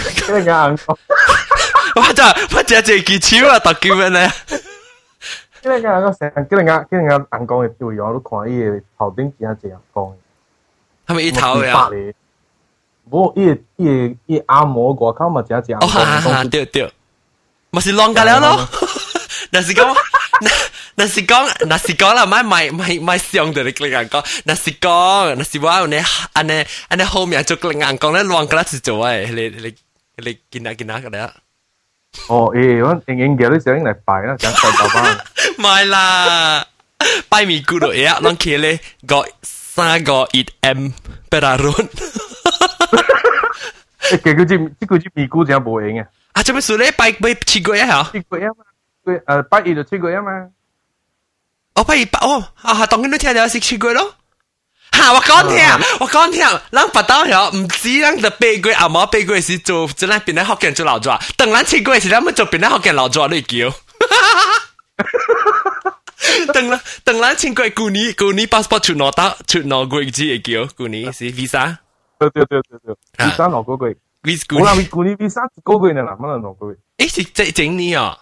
咩嘢眼光？我真系乜嘢借技巧啊？特叫咩咧？今日我成，今日我今日眼光嘅表扬都看伊嘅头顶几下只眼光，一头呀？无伊伊伊按摩过，看嘛只只眼光。对对，咪是浪噶了咯？但是咁。那那是讲，那是讲啦，咪咪咪咪上到你个人讲，那是讲，那是我安尼安尼安尼后面做个人讲咧浪㗎啦，是做诶，你你你见下见下㗎啦。哦，诶，我应应嘅你想嚟拜啦，想拜爸爸。唔系啦，拜咪咕噜嘢，啷企咧个三个一 M 俾人润。诶，其实佢即佢即咪咕真系冇用嘅。啊，做咩事咧？拜拜七个一吓？七个一嘛， 佢诶拜二就七个一嘛。我拜二拜哦，啊，当然都听到是七个咯。吓！我讲听，我讲听，咱八刀条唔止咱的八个阿毛八个是做，即咱边咧福建做老抓，等咱七个是咱们做边咧福建老抓你叫。等啦，等咱七个旧年旧年 passport 出攞得出攞个字嘅叫旧年是 visa。对对对对对，visa 攞嗰句。 visa 冇啦，旧年 visa 嗰句呢，嗱，乜能攞嗰句？诶是即整年啊？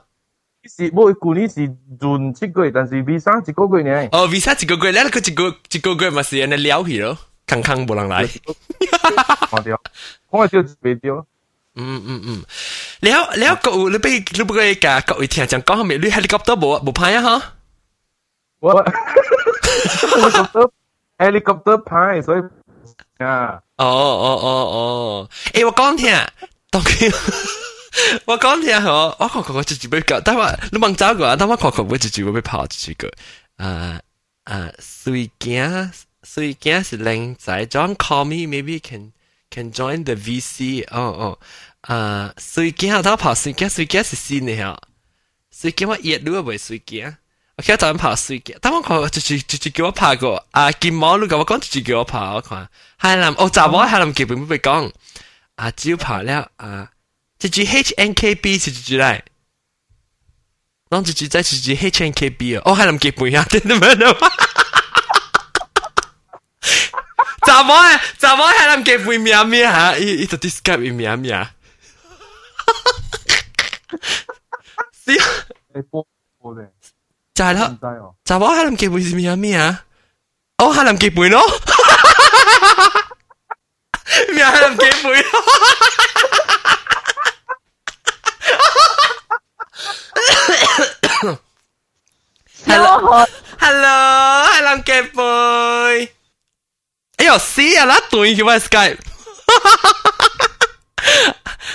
是冇舊年是準一個月，但是 visa 一個月呢？哦，visa 一個月，你嗰一個一個月咪是安尼了去咯，空空冇人來。我掉，我掉未掉。嗯嗯嗯，了了，各位你俾你俾佢甲各位聽講講下面，你 helicopter 冇冇拍啊？哈，我 helicopter helicopter 拍，所以啊，哦哦哦哦，誒，我講聽，當佢。我刚你啊，我我看看我自被搞，但我你忙找个啊，但我看看我自己会跑出去个。啊啊，所以讲，所以是靓仔，John call me，maybe can can join the VC 哦。哦啊，所以他跑，所以讲所以是新的哈。所以我一路不会所，我叫早跑所以讲，但我看自己自己给我跑过啊，金毛那个我讲自己给我跑，我看海南哦，咋我海南基本不会讲啊，只有跑了啊。直接 H N K B 是直接嚟，啷直接再直接 H N K B 啊，哦海南基本呀，真系咩咯？查某啊，查某海南基本咩咩吓？伊伊就 describe 伊咩咩啊？是啊。诶波波嘅。就系啦，就我海南基本是咩咩啊？哦，海南基本咯，咩海南基本咯 Hello，Hello，Hello，Get boy. 哎呦，See you, 那短一万 Skype。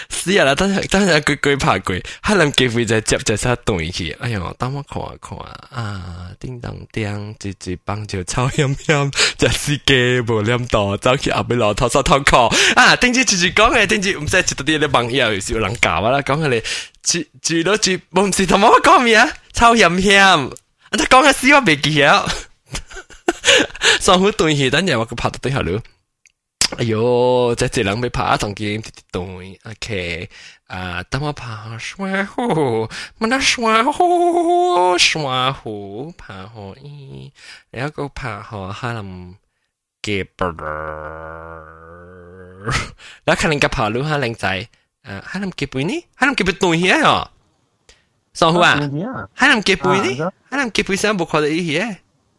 死啊啦！等阵等阵句句拍句，可能机会就接就出对去。哎呀，等我看一看啊！叮当叮，直直帮就超险险，就是机无念到，走去后边落头手头壳啊！顶住直直讲嘅，顶住唔使接到啲啲网友有时有人教啦，讲佢哋住住到住，我唔是同我讲咩啊？超险险，啊！讲嘅死我未记晓，上好对去，等阵我佢拍到对下了。 哎呦，这这人被爬上去对，OK，啊，等我爬山虎，乜得山虎，山虎爬河伊，然后个爬河可能嘅啵，แล้ว可能个爬路可能仔，啊，可能嘅背呢，可能嘅背对嘢哦，上虎啊，可能嘅背呢，可能嘅背上冇看到伊嘢，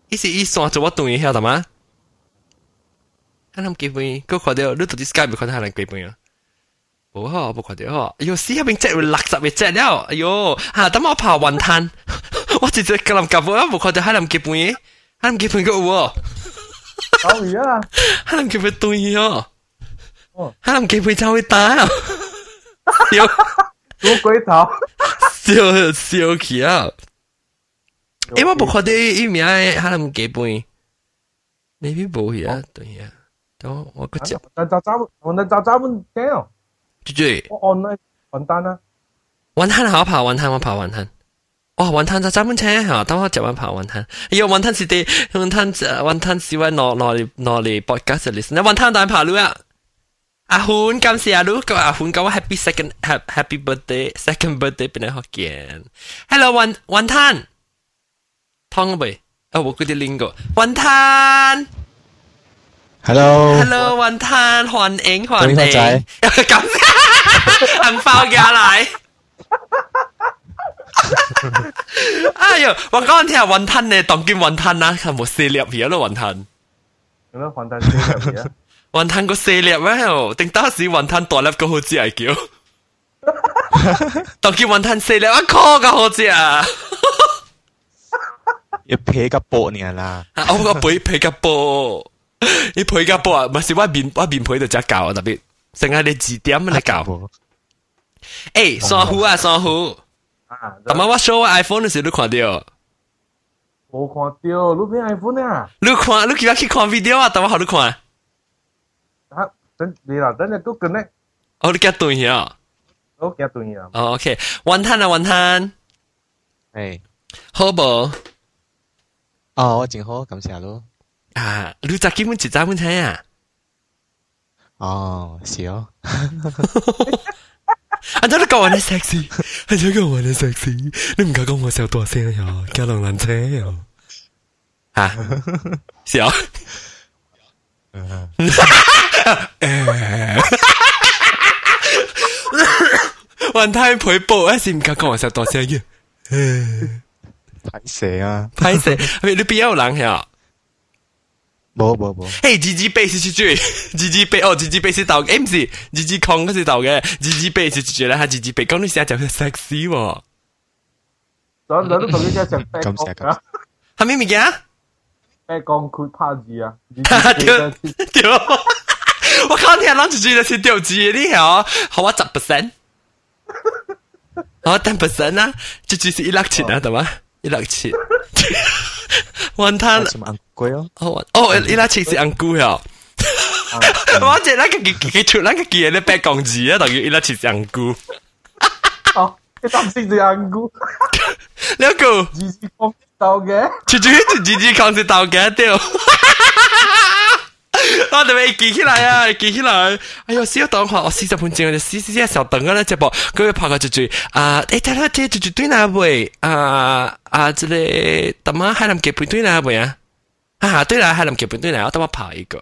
伊是伊山做我对嘢，晓得吗？ 海南基本嗰看到，你到底 Skype 看到海南基本啊？冇好，冇看到好。哎呦，死下边只会垃圾嘅只了，哎呦，吓！等我爬云滩，我直接咁夹我冇看到海南基本嘅，海南基本个有喎。好呀！海南基本对哦，海南基本就会打啊！笑，乌龟头，笑笑起啊！诶，我冇看到伊名嘅海南基本，你边冇嘢对呀？ 都我个只，但杂杂，我那杂杂问屌，绝绝，我按咧完蛋啦，云滩好爬云滩，我爬云滩。哇，云滩就专门车吓，等我接完爬云滩。哎呦，云滩是啲云滩，云滩是位攞攞攞嚟 podcast 嚟。你云滩大爬路啊？阿欢感谢阿卢，个阿欢讲我 happy second happy birthday second birthday 俾你学见。Hello 云云滩，汤未？啊，我嗰啲 link 个云滩。 Hello， Hello，云滩欢迎欢迎，对仔，咁 红包夹嚟。哎呦，我讲听云吞呢，当见云吞啊，系冇四粒嘢咯云吞。咁样混蛋死入嚟啊！云吞个四粒咩？定当时云吞大粒个好似系叫。当见云吞四粒一颗个好似啊！要皮个波呢啦。啊，我个皮皮个波， 你皮个波啊，唔系我面我面皮就只教啊，特别成日你字典咁嚟教。诶，双虎啊，双虎。啊，咁啊，我 show iPhone 嘅时都看到。冇看到，你边 iPhone 啊？你看，你叫我去看 video 啊？但我好你看。啊，等你啦，等阵都 connect，哦，你夹对呀？我夹对呀。哦，OK，云吞啊，云吞。诶，好无？哦，我真好，感谢咯。 啊，你昨基本一早本睇啊？哦，是哦。啊！真系讲我哋 sexy，系真讲我哋 sexy，你唔够讲我笑大声呀，加浪烂车呀，吓，笑，云太陪步一时唔够讲我笑大声嘅，歹势啊！歹势，你边有人呀？ 冇冇冇，嘿，自己背是住，自己背哦，自己背是读 M 字，自己讲嗰时读嘅，自己背就是住啦，吓自己背讲你时系叫 sexy 喎，做人都同你叫想背光，系咩物件？背光佢怕字啊，丢丢，我靠，你还谂自己系先屌字，你好，好我十 percent，我 ten percent 啊，即系似一六千啊，得吗？一六千。云吞。什么昂贵哦？哦哦，伊拉其实昂贵哦。我即系那个佢佢出那个嘢咧白讲字啊，等于伊拉其实昂贵。哦，你当时就昂贵。两个。字字讲到嘅。处处就字字讲是到嘅掉。 我哋咪記起來啊，記起來！哎呦，小檔學我四十分鐘就死死死小等啊咧，直播佢會拍個住住啊！誒，睇下睇住住對哪位啊啊！這裡他媽海南結伴對哪位啊？啊，對啦，海南結伴對哪？我等我拍一個。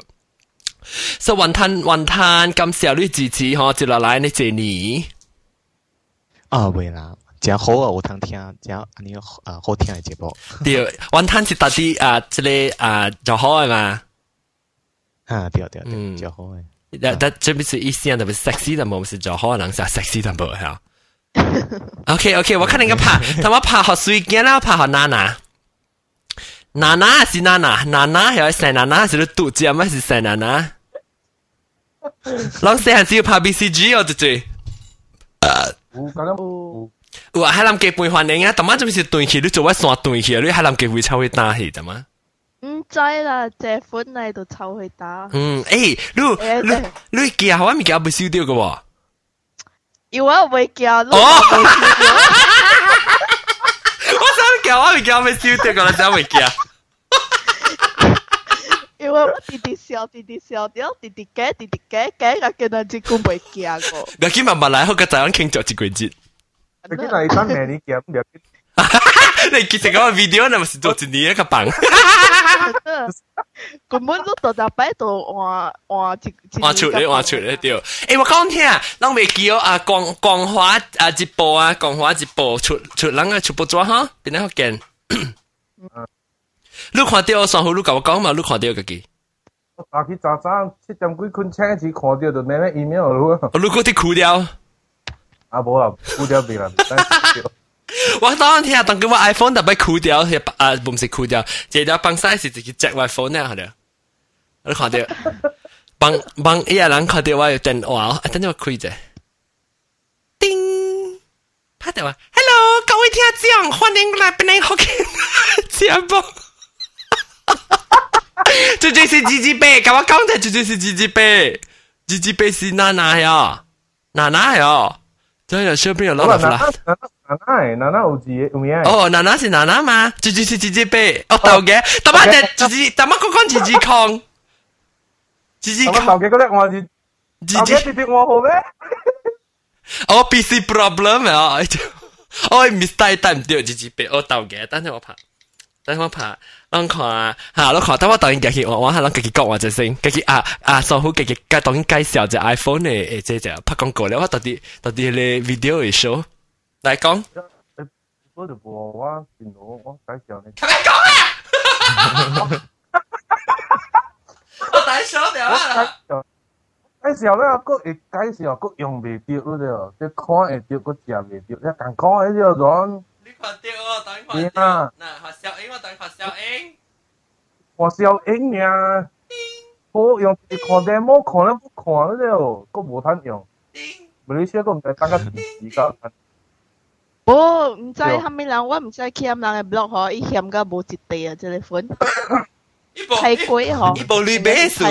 所以雲吞雲吞咁少你支持嗬，接落來你謝你。啊，會啦。真好啊！有通聽，真安尼啊好聽嘅節目。對，雲吞是特啲啊，即個啊就好嘅嘛。啊，对对对，就好诶。但但这边是意思啊，特别 sexy 的冇是就好能是 sexy 的冇系。OK OK，我看你个拍，他妈拍学水镜啦，拍学娜娜。娜娜是娜娜，娜娜系细娜娜，是肚子啊，是细娜娜。啷细还是要拍 BCG 哦，对对。有咁样有啊，海南鸡背反应啊，但妈这边是断气，你做乜散断气啊？你海南鸡会抽去打气，怎么？ 唔知啦，借款嚟度凑去打。嗯，诶，你你你寄好啊？物件未收到嘅喎。有啊，未寄咯。哦，我想寄我物件未收到嘅啦，真未寄。因为我弟弟笑，弟弟笑掉，弟弟嘅，弟弟嘅嘅，我见到只股未寄过。我今日问嚟，我个仔倾咗一个节。你今日当年你寄唔了？ 你其实嗰个 video 那么是做一年一个榜。根本都到大摆度换换一换出嚟换出嚟对。诶，我讲听啊，咱未记啊，光光华啊一部啊，光华一部出出，咱个出部咗哈，边个见？你看到上好，你甲我讲嘛？你看到个机？我打去早上七点几困醒时看到就咩咩 email 咯。我你嗰啲哭掉？啊冇啦，哭掉未啦， 我当然听，当佢话 iPhone 特别酷掉，系啊，唔是酷掉，即系帮 size 自己只 iPhone 咧，系咪？你看到，帮帮一个人看到我有电话，等阵我开者，叮，拍电话，Hello，各位听众，欢迎来本嚟好嘅节目。这就是鸡鸡杯，咁我刚才这就是鸡鸡杯，鸡鸡杯是娜娜呀，娜娜呀。真有小朋友攞嚟啦！ 娜娜系娜娜有字有名。哦，娜娜是娜娜嘛？直接是直接背。哦，豆嘅，特乜嘅直接，特乜嗰讲直接抗，直接抗。豆嘅嗰啲我是，直接直接我好咩？哦，PC problem 啊！哦，mistake 但唔对，直接背。哦，豆嘅，等阵我拍。 等我拍，咱看吓，咱看，等我当然家己我我系咱家己讲话就先，家己啊啊，所好家己介当然介绍只 iPhone 嘅诶，即系拍广告咧，我到底到底咧 video 会 show 嚟讲。嗰条部我电脑我介绍你。系咪讲啊？我大手掉啦！介绍咧，个会介绍个用未掉嗰啲，即看会掉，个食未掉，一间讲喺呢度讲。你看掉哦，等看掉。嗱，学小英，我等学小英。学小英呀，我用看 demo 看都不看嗰啲，个冇摊用。马来西亚个唔使等个时间。 我唔知系咪人，我唔知欠人嘅 blog 嗬，伊欠个无一地啊，telephone。太贵嗬。伊部绿买数。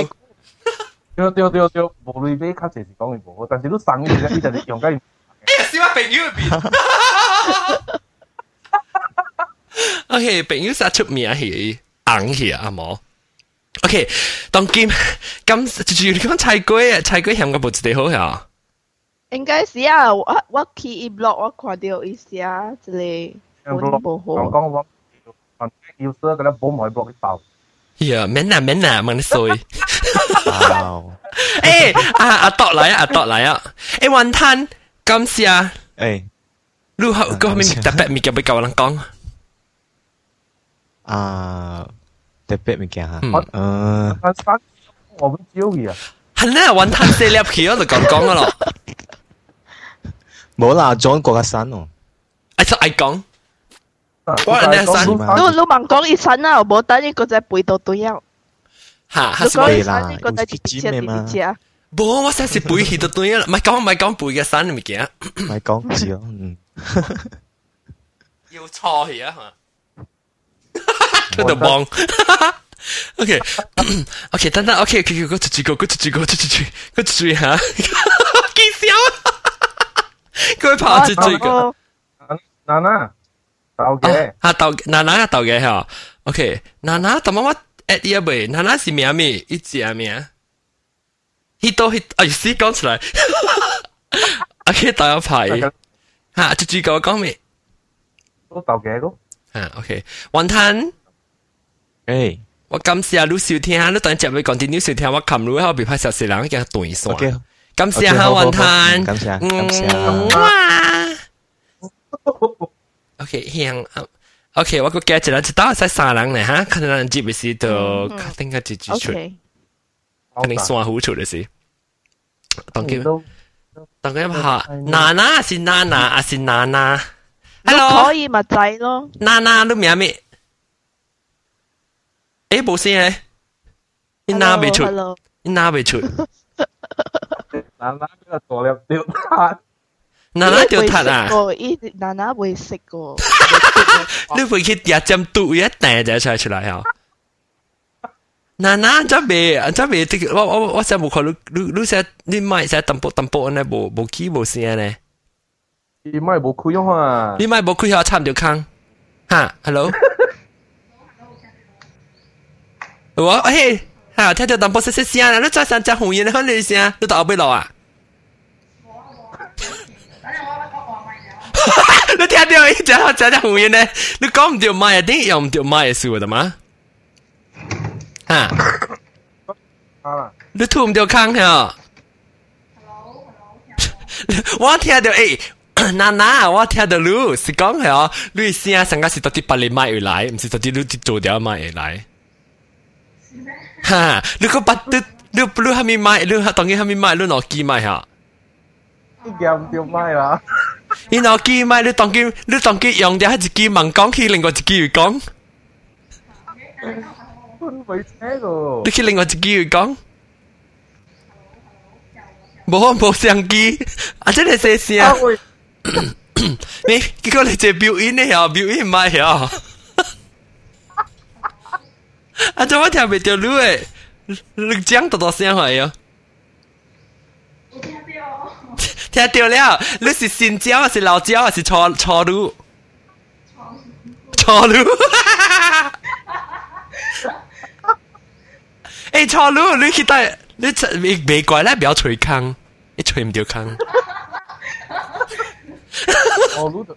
对对对对，无类买较济是讲嘅无好，但是你省嘅你就系用紧。哎呀，小我朋友边。OK，朋友杀出名系硬气啊冇。OK，当今咁就你讲菜龟啊，菜龟嫌个无一地好呀。 应该是啊，我我去伊 blog 我看到伊写即个本无好。讲讲我要说嗰啲保唔可以 blog 爆。呀，免啦免啦，问你衰。诶，啊阿多嚟啊，阿多嚟啊！诶，云吞，感谢啊。诶，你好，个后面特别物件要教人讲。啊，特别物件吓。嗯。我唔知嘅啊。系咧，云吞四粒皮我就讲讲噶咯。 冇啦，装过个山哦。哎，就爱讲。我人哋山，你你问讲一山啊，冇等呢个仔背到对啊。吓，系讲山呢个仔直接直接啊。冇，我先是背起到对啊，唔系讲唔系讲背嘅山物件。唔系讲字咯，嗯。要错去啊吓。喺度帮。OK OK，等等 OK OK，嗰出住个，嗰出住个，出住住，嗰出住吓，见笑。 佢跑出住个。娜娜。豆嘅，啊豆娜娜豆嘅吓，OK，娜娜同妈妈 at 一位，娜娜是咩咩？一只咩？一多一，哎，死讲出来，OK，豆一排，吓，就住个讲咩？都豆嘅个，啊，OK，云吞，诶，我感谢你收听，你等阵会讲啲你收听，我琴日后边拍摄时人嘅断线， 感谢下云吞，感谢，感谢，哇！OK，香，OK，我个记住啦，就到晒三人咧吓，可能人接嘅时就定个自己出，肯定算好出嘅事。当佢当佢下，娜娜是娜娜，还是娜娜？Hello，可以咪仔咯。娜娜都名咩？诶，冇声咧，你拿未出，你拿未出。 娜娜呢个做了掉炭。娜娜掉塔啊！伊娜娜会食个，你会去廿针毒一定就出出来吓。娜娜真未真未，我我我真冇看你你你成你买成淡薄淡薄呢，冇冇机冇声呢？你买冇开啊？你买冇开下差唔多坑吓，hello。我 嘿，吓听到淡薄声声声啦，你再上只红烟，你看你声，你到后边落啊？你听到一讲讲讲红烟呢？你讲唔掉麦，一定用唔掉麦嘅事的嘛？啊！你吐唔掉坑呀？我听到诶，娜娜，我听到你是讲系哦，你声上个是到底把你麦而来，唔是到底你做掉麦而来。 哈！你个把你你你系咪麦？你当然系咪麦？你攞机麦吓？你夹唔掉麦啦？你攞机麦，你当机你当机用掉系一机问讲起另外一机去讲。未听过。你去另外一机去讲。冇冇相机，啊真系写声。你结果你只表演呢？又表演唔系呀？ 啊！怎么听唔到你诶？你讲多多声系呀？听到了，你是新椒还是老椒还是错错路？错路。诶，错路，你去带你你未怪咧，不要吹坑，你吹唔掉坑。错路就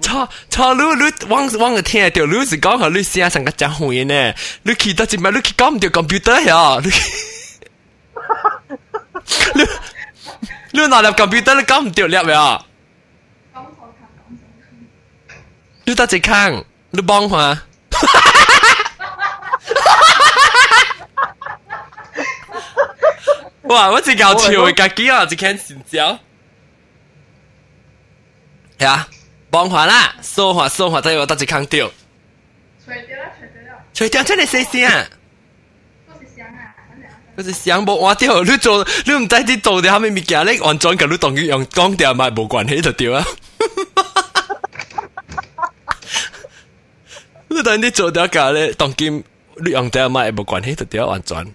错错，你你往往个听到，你是讲下你声成个真会呢？你去到一摆，你去讲唔到 computer 呀？你你你拿入 computer 你讲唔到了呀？你得一坑，你帮下。哇！我只搞笑嘅，家己啊，只看成交。系啊， 帮下啦，说话说话，睇我得一坑掉。吹掉啦，吹掉啦。吹掉真系细声啊！嗰是声啊，嗰是声冇话掉，你做你唔知啲做啲虾米物件，你完全跟你当佢用讲掉咪冇关系就掉啊！你等你做掉架咧，当佢你用掉咪冇关系就掉完全。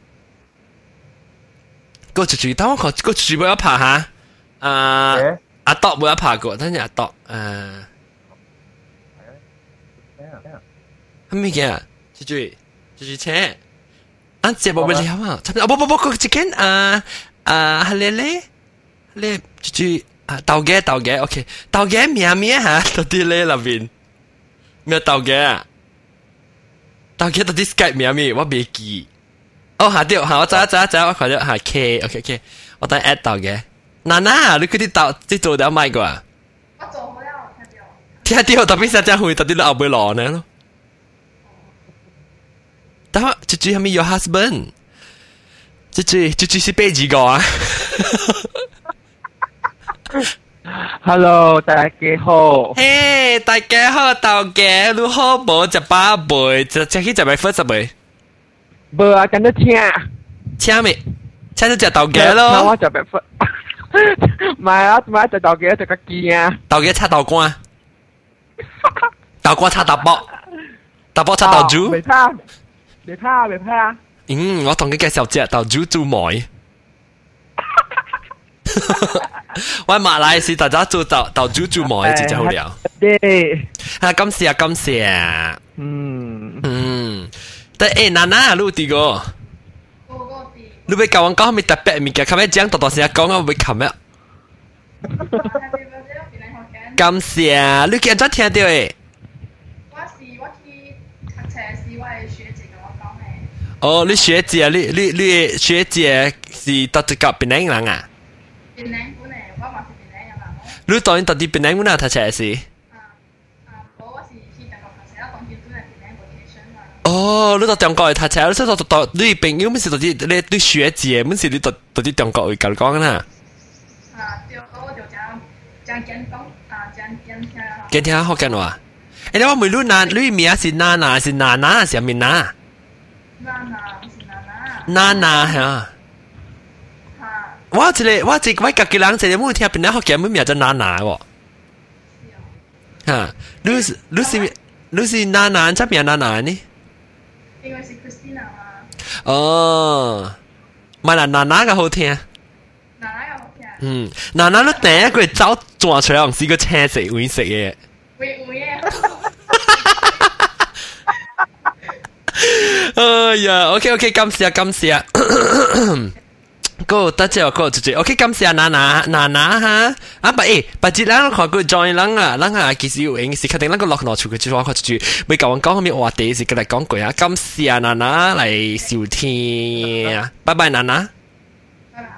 个住住，等我个个住冇一拍下，啊阿多冇一拍过，等阵阿多诶， 咩嘅？住住住住车，啊接冇咪了啊？差唔多，不不不，个只间啊啊，系咧咧咧住住啊，豆嘅豆嘅，OK，豆嘅咩咩吓，到啲咧入边咩豆嘅啊？豆嘅到啲 Skype 咩咩，我未记。哦，下掉，下我走一走一走，我睇咗下 K，OK OK，我等 at 到嘅。娜娜，你佢啲到即做咗咪个啊？我做好了，听到。听到，特别是真会特啲都后背落呢咯。 但系猪猪系咪 your husband？猪猪猪猪是边几个啊？Hello，大家好。嘿，大家好，大家如好无只宝贝，就就去就咪分十未？无啊，跟住听。听未？听到只豆嘅咯。那我就别分。唔系啊，唔系只豆嘅，只个机啊。豆嘅插豆干。豆干插豆卜。豆卜插豆猪。未怕， 未怕，未怕。嗯，我同你介绍只豆猪做梅。我马来西亚大家做豆豆猪做梅，真系好料。对。啊，感谢啊，感谢啊。嗯嗯。但诶，娜娜，你有啲个？你要教我讲咩特别物件？琴日讲多多声讲，我会琴日。感谢，你今日听到诶？ 哦，你学姐，你你你学姐是到这个槟城人啊？槟城本嚟，我嘛是槟城人啦。你当然到啲槟城人读册是？哦，你到中国去读册，你说到到你朋友乜事到啲你你学姐乜事你到到啲中国去讲讲啦？啊，对，我就讲讲简讲啊，讲讲听。简听福建话。 诶，你话唔系你娜，你名是娜娜是娜娜是咪娜？娜娜是娜娜。娜娜吓。我一个我一个我家己人一个冇听边个福建名叫娜娜喎。吓，你是你是你是娜娜，出边娜娜呢？因为是 Christina 嘛。哦，咪啦，娜娜嘅好听。娜娜嘅好听。嗯，娜娜都第一个走转出嚟，唔是个青色会食嘅。会会 哎呀，OK OK，感谢感谢。个得之后个就就 OK，感谢娜娜娜娜哈。啊不诶，不知咱看过 join 咱啊，咱啊其实有影是确定咱个落落出去就话看住，未讲完讲后面话题是过来讲过啊。感谢娜娜嚟收听，拜拜娜娜。拜拜。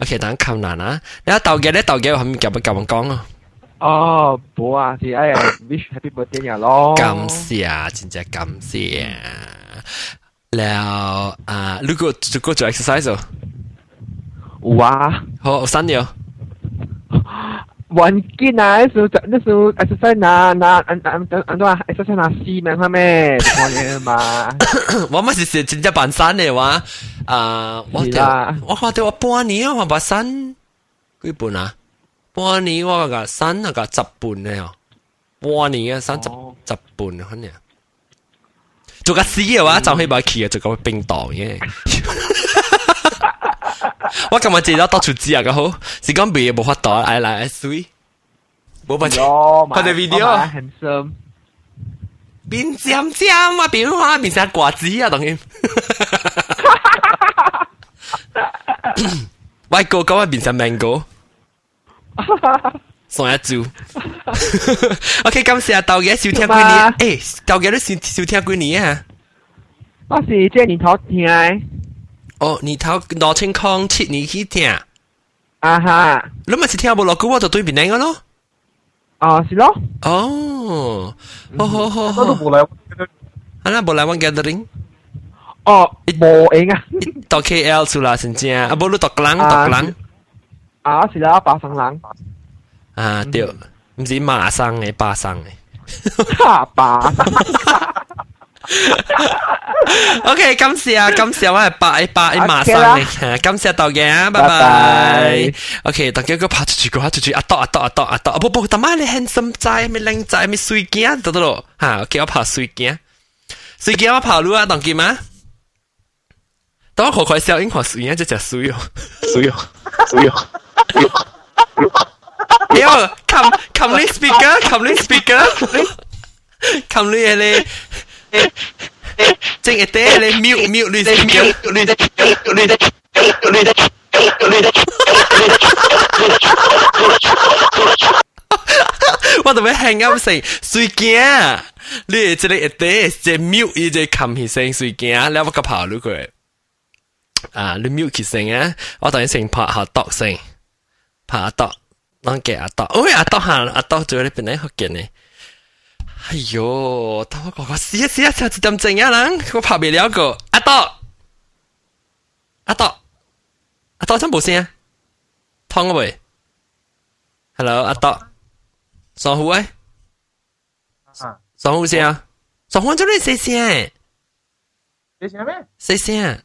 OK，等靠娜娜。你啊豆嘅咧，豆嘅后面夹唔夹我讲啊？ 哦，冇啊，是哎呀，wish happy birthday 呀咯。感谢，真系感谢。แล้วอ่าลูกก็จะก็จะ exercise 哦。有啊，好三秒。玩紧啊！那时候那时候 exercise 拿拿安安安安怎 exercise 拿四名系咩？看嘢嘛。我咪是是真正半山嘅话，啊，我哋我话哋我半年我把山几半啊？ 半年我个山那个十半咧哦，半年嘅山十十半可能。做个死嘅话，就可以把佢做个冰岛嘅。我今日借咗多处纸啊，个好是讲未冇法度，哎来水，冇办法，拍啲 video。handsome，变尖尖啊，变化变成quả子啊，等于。歪哥咁啊变成 mango， 送一招。 OK，感谢豆嘅收听几年？诶，豆嘅都收收听几年啊？我是这年头听的。哦，年头六千空七年去听。啊哈！你咪是听无落句，我就对面嗰个咯。哦，是咯。哦，好好好好。我都冇嚟。啊，那冇嚟玩 gathering。哦，冇影啊。到 KL 出啦，先正。啊，冇你读冷读冷。 啊，是啦，巴生冷。啊，对，唔是马生嘅，巴生嘅。哈巴。OK，感谢啊，感谢我系八八马生嘅，感谢到嘅，拜拜。OK，大家个拍出去个拍出去，阿多阿多阿多阿多，不不，但系你 handsome 仔，咪靓仔，咪水镜，得得咯，吓，OK，我拍水镜，水镜我拍路啊，当见吗？等我快快笑，因为水镜就只水哦，水哦，水哦。 เดี๋ยวคำคำ this speaker, come, this speaker, come, this ele. จิงเอเต้เลย mute mute ดิสิเกียวดิสิเกียวดิสิเกียวดิสิเกียวดิสิว่าแต่ไม่ hang up สิสุยเกียนี่จะเลยเอเต้จะ mute อีจะคำหิเซงสุยเกียแล้วว่าก็เผาลูกเอ๋ยอ่าหรือ mute หิเซงอะว่าตอนนี้เสียงพอหาตอกเสียง 拍下度，啷嘅阿度，喂阿度下阿度做你边嚟学嘅呢？哎呦，等我讲个试一试一下，就咁正啊人，我拍未了个阿多，阿多，阿多真冇声啊，通个未？Hello，阿多，上户诶，上户声啊，上户做你细声，细声咩？细声。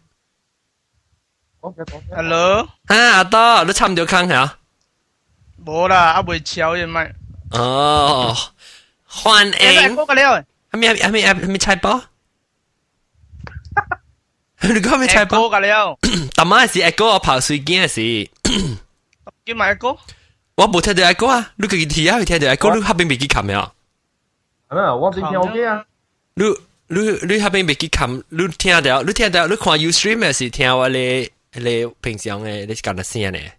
Hello，啊阿多，你插唔到坑系啊？ 冇啦，阿未超嘅咪。哦。欢迎。嗰个了，系咪系咪系咪菜包？你讲咩菜包？嗰个了。但系是阿哥我跑水镜是。叫埋阿哥。我冇听到阿哥啊，你佢听啊，佢听到阿哥，你后边未记琴咩啊？系咪？我边听 OK 啊？你你你后边未记琴，你听到，你听到，你看 Ustream 嘅是听我哋你平常嘅你讲得声咧。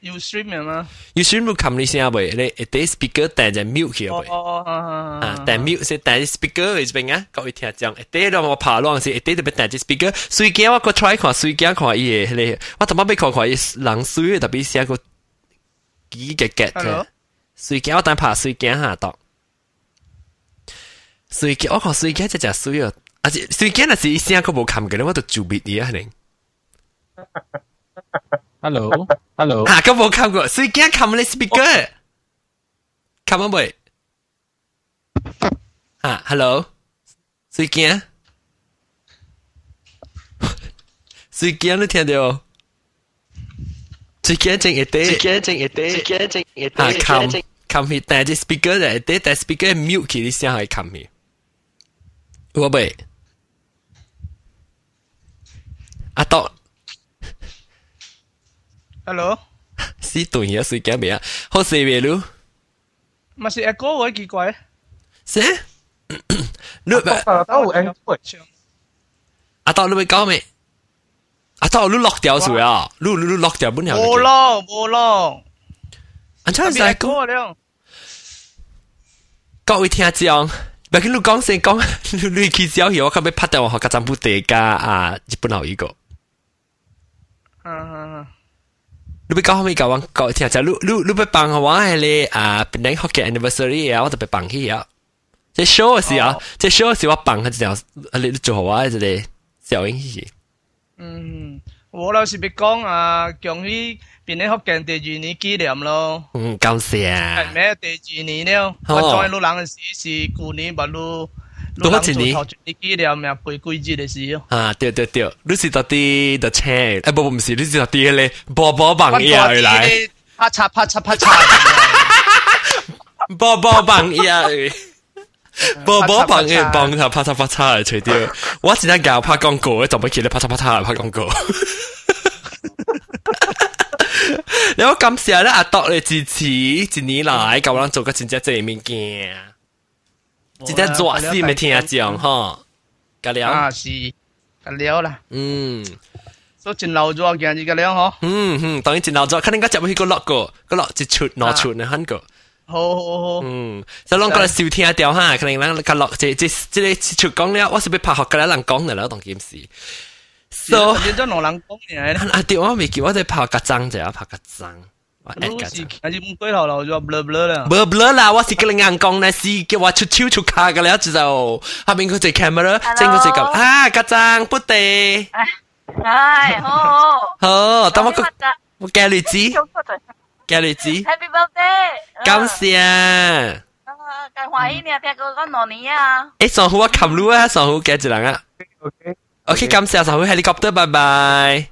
要 stream 嘛？要 stream 要冚你声未？你一啲 speaker 带就 mute 去未？哦哦啊，带 mute 是带 speaker 嘅边啊？各位听讲，一啲都我爬浪是一啲特别带只 speaker。水镜我个 try 看水镜看伊嘅你，我头先俾看看伊人水特别写个几嘅 get 嘅。水镜我等爬水镜下度。水镜我看水镜就只水啊！啊，水镜那是一声佢冇冚嘅，我都做别嘢啊！你。 Hello, hello. À, có bộ cầm của suy kia cầm lên speaker. Cầm không vậy? À, hello. Suy kia. Suy kia nó听到。suy kia 正一啲。suy kia 正一啲。suy kia 正一啲。啊，cầm cầm 去带只 speaker 嚟，带带 speaker mute 佢啲声系cầm去。我未。啊，到。 Hello，是对呀，水镜未啊？好食未咯？咪是阿哥我奇怪。是？你咪阿豆 Android，阿豆你咪讲咩？阿豆你落掉水啊？你你落掉本样？冇咯冇咯。阿昌系哥了。各位听众，咪跟你讲先讲，你去小戏我可唔可以拍掉我学个占卜地家啊？日本后一个。嗯嗯。 你被搞好面搞完搞一下，在你鲁鲁被绑个完嘞啊！在福建 anniversary 啊，我就被绑起呀。这 shows 呀，这 shows 我绑他一条啊！你做好啊，这里小英是。嗯，我老是别讲啊，恭喜在福建第二年纪念咯。嗯，高兴啊。第二年了，我再录人是是过年把录。多一年，你紀念咩？背季節嘅事咯。啊，對對對，你是到啲的車，哎不唔是，你是到啲咧，波波棒嘢而來，啪嚓啪嚓啪嚓，波波棒嘢，波波棒嘢棒頭啪嚓。啪嚓嚟除掉，我只係搞拍廣告，就唔見你啪嚓啪嚓嚟拍廣告。你好感謝咧阿多嘅支持，一年來夠人做個真正正面件。即系做事咪听下讲哈，隔了啊是，隔了啦，嗯，所以真老咗件事隔了嗬，嗯嗯，当然真老咗，肯定家接去个落个，个落一出攞出你肯个， 好好好，嗯，就啷个收听掉哈，可能啷个落即即即个出讲了，我是要拍学嘅人讲嘅啦，当件事。So，变咗两人讲嘅。啊，对，我未叫我哋拍个章就要拍个章。 我是还是唔对头啦，就 blur blur 啦。 blur blur 啦，我是叫你硬讲呢，是叫我出超出卡嘅啦，就后边嗰只 camera，正嗰只咁啊，个章不地。唉，好好。好，等我个我教你知。教你知。 Happy birthday！感谢。介欢喜你啊，听过讲两年啊。诶，上好啊，冚路啊，上好几只人啊。OK，感谢上好 helicopter，拜拜。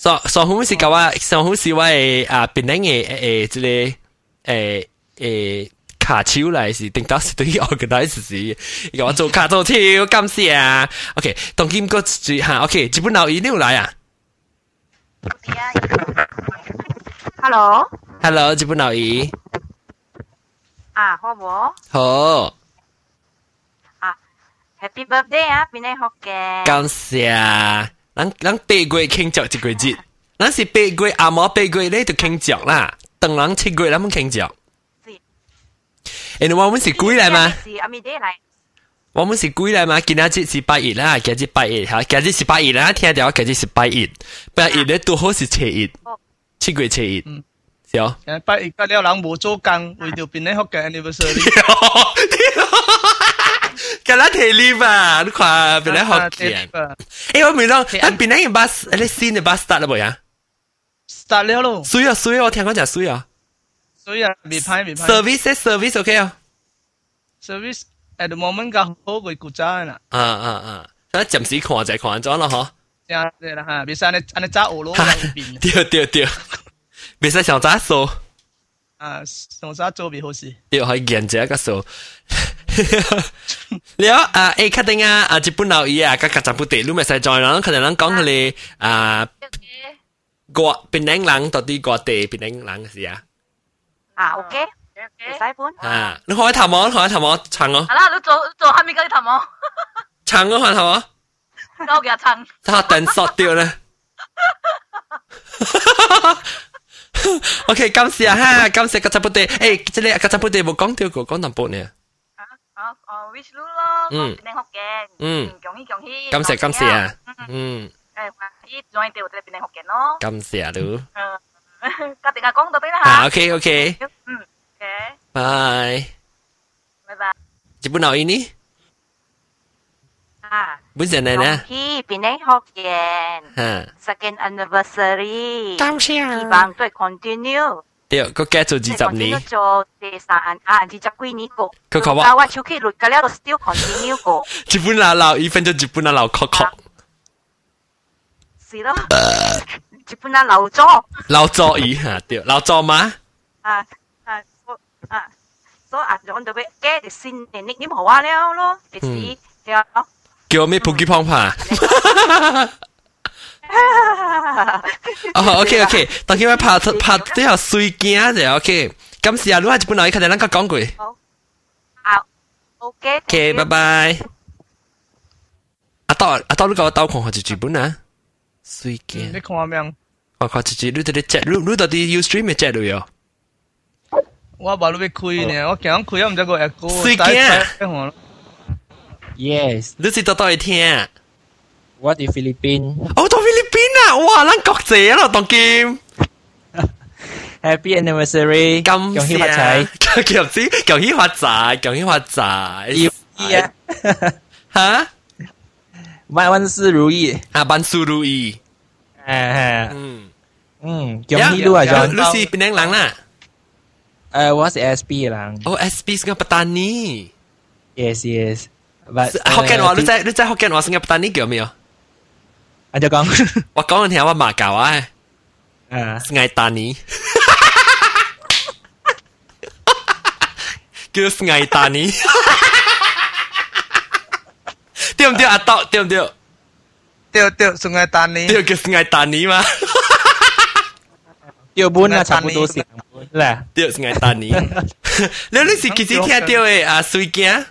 上上好是讲啊，上好是我诶啊，边顶嘅诶即个诶诶卡超嚟是定到是对 organize 是，而我做卡做跳，感谢啊。OK，当今个住吓，OK，日本佬一六来啊。 Hello。 Hello，日本佬姨。啊，好冇？好。啊，Happy birthday 啊，边你学嘅？感谢。 咱咱八月庆祝一个节，咱是八月阿毛八月咧就庆祝啦，等人七月咱们庆祝。诶，我们是几嚟嘛？是阿咪爹嚟。我们是几嚟嘛？今日节是八月啦，今日八月吓，今日是八月啦，听到今日是八月，八月咧都好是七月，七月七月。嗯。是哦。诶，八月嗰啲人冇做工，为咗边你学嘅 anniversary。 咁啦，提你吧，你看边嚟学嘅。诶，我问到，但边嚟嘅 bus，你新嘅 bus start 了未啊？start 了咯。水啊水啊，我听讲就水啊。水啊，未派未派。 service service OK 啊。 service at the moment 嘅好过古仔啦。啊啊啊！咁暂时看就看咗咯，嗬。呀，对啦吓，别使你按你揸我咯，对对对，别使上揸数。 啊，上揸做别好事。对，可以研究一个数。了啊，诶，确定啊，啊，日本佬伊啊，甲甲十部地，你咪使再啦，可能咱讲佢哋啊，国边领人到底国地边领人是啊。啊，OK，唔使搬。啊，你开头冇，开头冇，长哦。系啦，你做做下面嗰啲头冇。长哦，开头冇。我嘅长。他等索掉咧。 OK，感谢哈，感谢甲十部地，诶，即系甲十部地冇讲掉个，讲淡薄呢。啊，哦，wish lu 咯，嗯，边学嘅，嗯，恭喜恭喜，感谢感谢啊，嗯，诶，欢喜 join 到边学嘅咯，感谢啊，都，嗯，家定下讲到边啦吓，啊，OK OK，嗯，OK，拜，拜拜，日本佬呢？啊， บุญเสียไหนนะพี่ปีนี้หกเยนสแกนอันนิเวอร์ซารีเก้าเชียงบางด้วยคอนติเนียเดี๋ยวก็แก้ตัวจีจับนี้ก็เดสานอ่นจีจับกุยนี้ก็คือเขาว่าว่าชุกี้หลุก็แล้วก็ still continue ก็จีบุนลาเราอีเฟนจะจีบุนลาเราคอกคอกสิแล้วจีบุนลาเราจ้อเราจ้ออีฮะเดี๋ยวเราจ้อมาอ่าอ่าอ่า so อาจจะ on the way แก้เดสิเนี่ยนิกนี่บอกว่าแล้วเนาเดสีเดี๋ยว 叫咩 Pookie 胖帕？哦，OK OK，当佢拍拍啲后水镜就 OK。咁时啊，如果系日本佬，佢哋能够讲句。好。好。OK。 OK，拜拜。阿多阿多，你个刀孔系日本啊？水镜。你看下咩？我看自己，你到底 chat，你你到底 you stream 嘅 chat 度有？我话你要开呢，我惊开唔知个 echo。水镜。 Yes，你是到到去听。我哋菲律宾。哦，到菲律宾啊！哇，咱国际啊，当今。 Happy anniversary！恭喜发财！恭喜恭喜发财！恭喜发财！要啊！吓！万万事如意啊！万事如意。诶诶。嗯嗯，恭喜你啊，John！你是边人人啦？诶，我是 SB 人。哦，SB 是个巴丹尼。 Yes yes。 福建话，你知你知福建话是个巴丹尼叫咩啊？我就讲，我讲你听我马教啊。诶，是嗌丹尼。叫是嗌丹尼。对唔对阿豆？对唔对？对对，是嗌丹尼。对，叫是嗌丹尼嘛。对本啊，差不多是啦。对，是嗌丹尼。你你是几时听到嘅啊？水镜？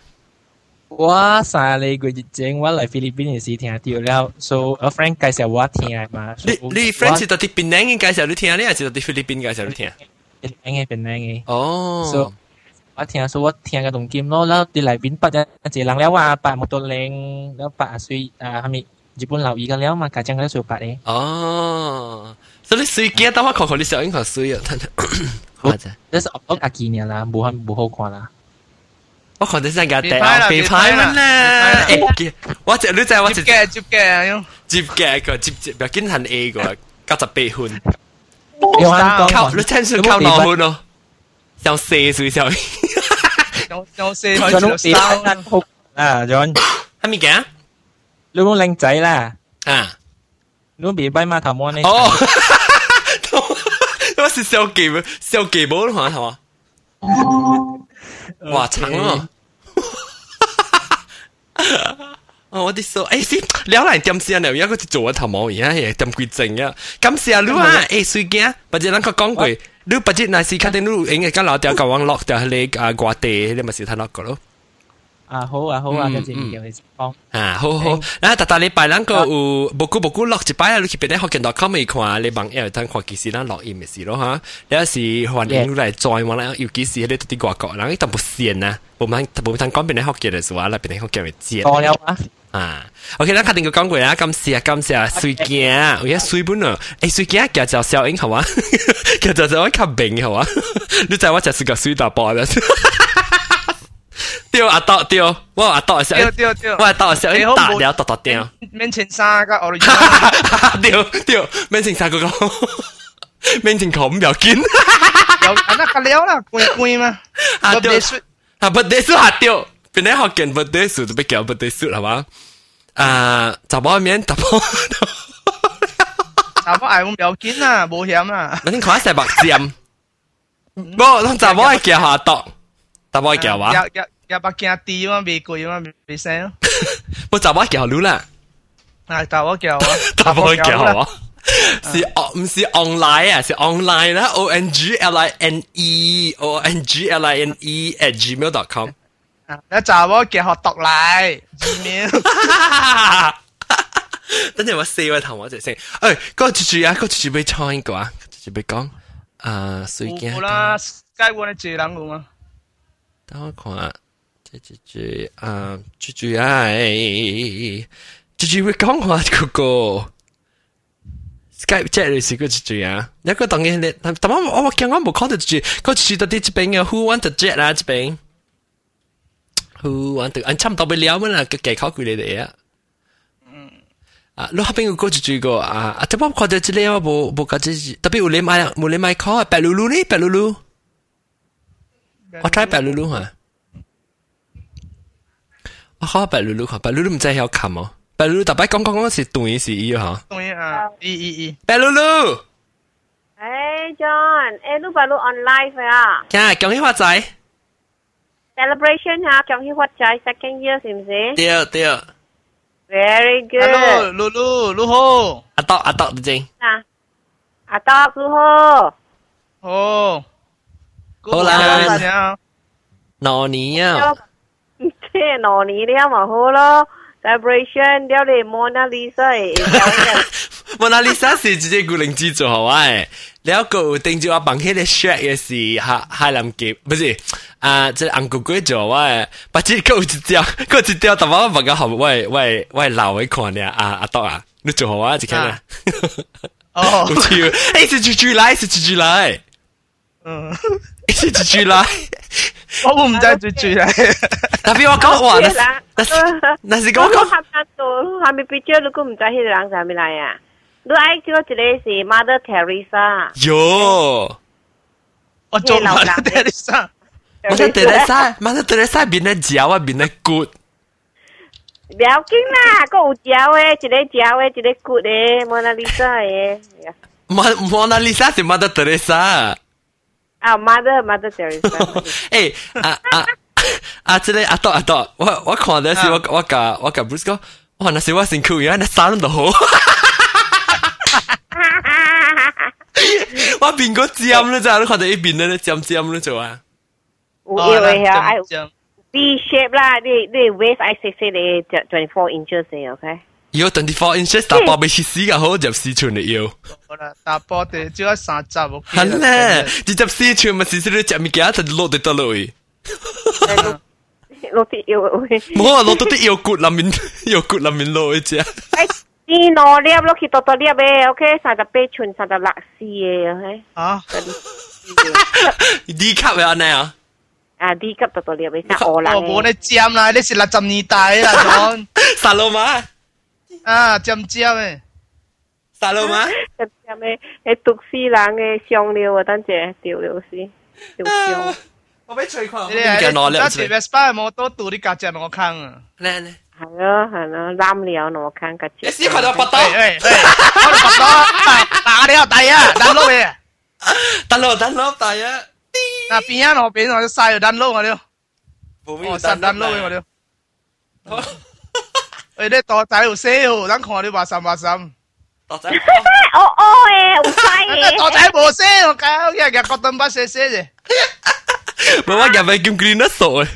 我三嚟過疫情，我嚟菲律賓嘅時聽到了，所以阿 friend 介紹我聽嘛。你你 friend 是到啲邊領嘅介紹你聽，你還是到啲菲律賓介紹你聽？邊領嘅邊領嘅。哦。所以我聽，所以我聽個動靜咯，然後啲嚟賓八一一人了啊，八冇多零，然後八啊歲啊，係咪日本留意嘅了嘛？家長嗰啲歲八嘅。哦。所以水機啊，等我看看你小英學水啊。好，呢是我阿見嘅啦，冇冇好看啦。我看你真系别拍啦别拍乜啦，诶，我只你就我只接嘅接嘅，接嘅个接接，唔要紧恨 A 个九十八分，你玩靠你听说靠脑分咯，像四岁小英，有有四佢都变得好啊，John，系咪嘅？你冇靓仔啦，啊，你冇变跛马头毛呢？哦，我是小技小技宝咯，系嘛？ 哇，长咯！哦，我啲数，诶先，你可能点先啊？有一个做我头毛而家系点贵正啊！咁时啊，你啊，诶水惊，或者咱个讲过，你不知那时肯定你应该跟老掉个网络掉你啊挂地，你咪是睇落个咯。 啊好啊好啊，跟住叫你讲。啊好好，嗱，特特礼拜咱个有无久无久落一摆啊，你去边啲学见到 com 咪看，你网页等看几时咱落印咪是咯吓。你有时环境嚟载我啦，要几时你啲外国人，你都唔线啊，冇乜冇乜讲边啲学见嘅时话啦，边啲学见咪知。讲了啊。啊，OK，咱肯定个讲过啦，感谢啊，感谢啊，水镜，我而家水本啊，诶水镜叫做小英系嘛，叫做就我吸病系嘛，你知我就是个水大波啦。 对啊，到对，我啊到时，对对，我到时你打了打打掉。面前三个，我对对，面前三个个，面前口唔要紧。有啊，那个了啦，关关嘛。啊对，啊不得数啊对，本来好见不得数，就被叫不得数了嘛。啊，咋包面咋包？咋包爱唔要紧啊，冇险啊。你看晒白尖，冇，咱咋包爱叫下到，咋包叫话？入百件啲嘛，未攰嘛，未聲。我雜話叫好啦，係雜話叫啊，雜話叫啊，是唔是 online 啊？是 online 啦，O N G L I N E O N G L I N E at gmail dot com。你雜話叫學讀嚟，gmail。等陣我四位同我一齊先。誒，嗰次住啊，嗰次住俾唱過啊，住俾講啊，水鏡。好啦，街灣啲字冷好嘛？等我看下。住住住，啊，住住啊，住住会讲话嗰个。Skype chat 你试过住住啊？有个当然你，但我我见我冇 call 到住，嗰住到啲这边嘅 Who want to jet 啊？这边。Who want to？anh 差唔多俾了乜啦？个技巧佢哋哋啊。嗯。啊，你后边有个住住个啊，啊，但我觉得这里我冇冇觉得，特别有你买冇你买 call 白露露呢？白露露。我 try 白露露吓。 我开白露露吓，白露露唔知系有琴哦。白露露特别讲讲讲是对是伊吓。对啊，伊伊伊。白露露。诶，John，诶，你白露 online phải à？呀，恭喜发财！ celebration 哈，恭喜发财 second year 是唔是？对对。 Very good。 Hello，露露，露好。阿德阿德正。啊，阿德露好。哦。好啦。挪年啊。 这两年了嘛好咯。Celebration 了嘞，Mona Lisa 莫娜丽莎是直接古灵之作好啊！了个顶住我帮迄个 Shrek 也是哈哈林杰，不是啊，即红哥哥做我，把只狗一条，狗一条，但我问个好，我我我老会看咧啊阿多啊，你做好啊，就看啦。哦，我去，哎，是 July，是 July，嗯，是 July。猪来，我唔知猪猪来，特别我讲话，那是那是讲讲，合拍到，下面 picture 你估唔知迄个人系咪来啊？你爱叫一个是 Mother Teresa。哟，我做 Mother Teresa。 Mother Teresa Mother Teresa 面咧嚼啊，面咧骨。唔要紧啦，个有嚼诶，一个嚼诶，一个骨诶，Mona Lisa 诶。Mona Lisa 是 Mother Teresa。 啊，Mother Mother Teresa。誒，啊啊啊！即係阿多阿多，我我看的是我我甲我甲 Bruce 講，哇！那時我辛苦，原來那衫都好。我邊個尖咧？咋？你看到一邊咧尖尖咧做啊？有有誒呀，愛 V shape 啦，你你 waist 愛細細嘅，twenty four inches 嘅，OK。要 twenty four inches 打波俾切死嘅好，入四寸嚟要。好啦，打波地只有三集，OK 系咧，只入四寸咪四寸你食物件就落地得落去。落啲腰会。冇啊，落到啲腰骨里面，腰骨里面落去啫。啲攞粒落去多多粒嘅，OK，三十八寸，三十六四嘅，OK。啊？D 级嘅安尼啊？啊，D 级多多粒嘅，三我啦。我冇你尖啦，你是六十年代啦，讲。沙罗马。 啊，尖尖嘅。沙罗马。尖尖嘅，系毒死人嘅香料啊，等阵掉了先，掉香。我俾吹狂。你系攞两次 Vespa 冇多度啲价值我坑啊。咧咧。系咯系咯，揽料我看个你试下就拔刀，诶诶，我哋拔刀，打你又第一，单捞嘅，单捞单捞第一。嗱边一我边我晒单捞我哋，我晒单捞嘅我哋。 你咧袋仔條燒，等看你話心話心。袋仔，我屙嘅，好快嘅。袋仔冇聲，我搞一日覺得乜寫寫嘅。冇話人咪咁 green 得傻嘅。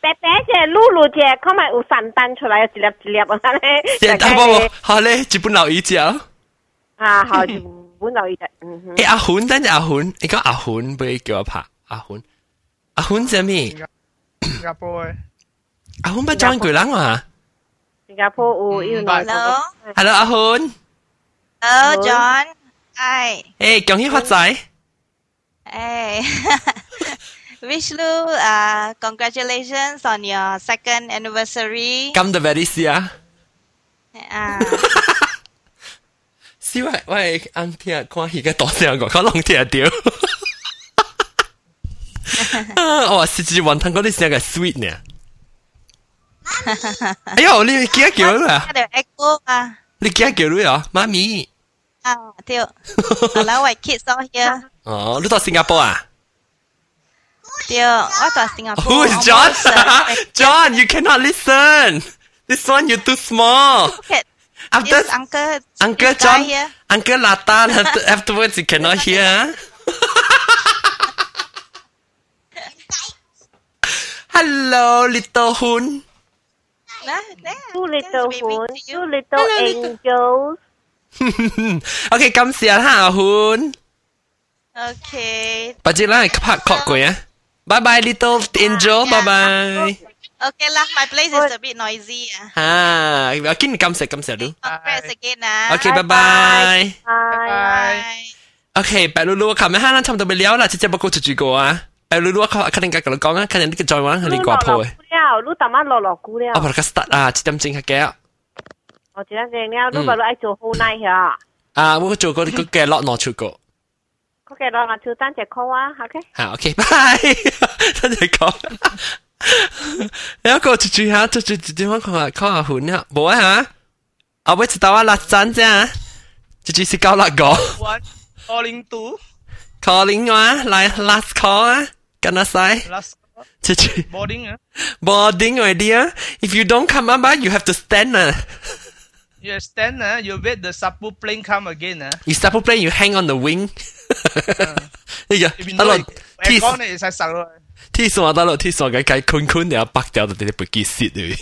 白白姐、露露姐，佢咪有散彈出來，一粒一粒啊咧。散彈冇，好咧，日本佬一隻。啊，好，日本佬一隻。誒，阿หุ่，等陣阿หุ่，你講阿หุ่，不如叫我拍阿หุ่。阿หุ่做咩？新加坡嘅。阿 hun bắt chọn người lắng mà Singapore, u hello hello A hello John ai hey chọn hiếp phát giải hey Vishnu uh, congratulations on your second anniversary come to Malaysia à Xíu vậy, vậy anh thia qua hì cái tổ xe ngồi có lòng thia điều. Ồ, xí chỉ hoàn thành cái này xe sweet nè. 哎呦，你几多叫啦？条 echo 啊。你几多叫女啊？妈咪。啊，对。Hello, my kids all here. 哦，你到新加坡啊？对，我到新加坡。 Who is John? John, you cannot listen. This one you too small. After yes, Uncle Uncle John, Uncle Latan. Afterwards you cannot hear. Hello, little Hun. Two little Hun, two little angels. OK，感谢哈hun。 OK。不知啦，拍确过啊。Bye bye, little angel. Bye bye. Okay lah, my place is a bit noisy. Ah, again 感谢感谢你。 Congrats again ah. OK，拜拜。拜拜。 OK，白露露，我琴日哈，差唔多未了啦，直接不过出住个啊。 白露露，我肯肯定跟你讲啊，肯定呢个再玩系你挂铺嘅。了，你淡仔落落股了。我把个 start 啊，七点钟系嘅。我只能正了，你把你爱做好耐呀。啊，我做过呢个嘅落攞出过。 OK，落我做单只 call 啊，OK。好，OK，拜。单只 call。你一个出住下，出住住点样讲下讲下款啊？冇啊吓。我会知道啊，辣盏啫。这只是高辣个。 One calling two。 calling 啊，来 last call 啊， 跟他say。 Last。这只。 boarding 啊。 boarding idea. If you don't come up, you have to stand 啊。 You stand uh, you wait the sapu plane come again uh. You sapu plane, you hang on the wing. 呢个得咯，天讲你使实咯。天数我得咯，天数嘅计坤坤又北掉到啲背肌蚀嚟。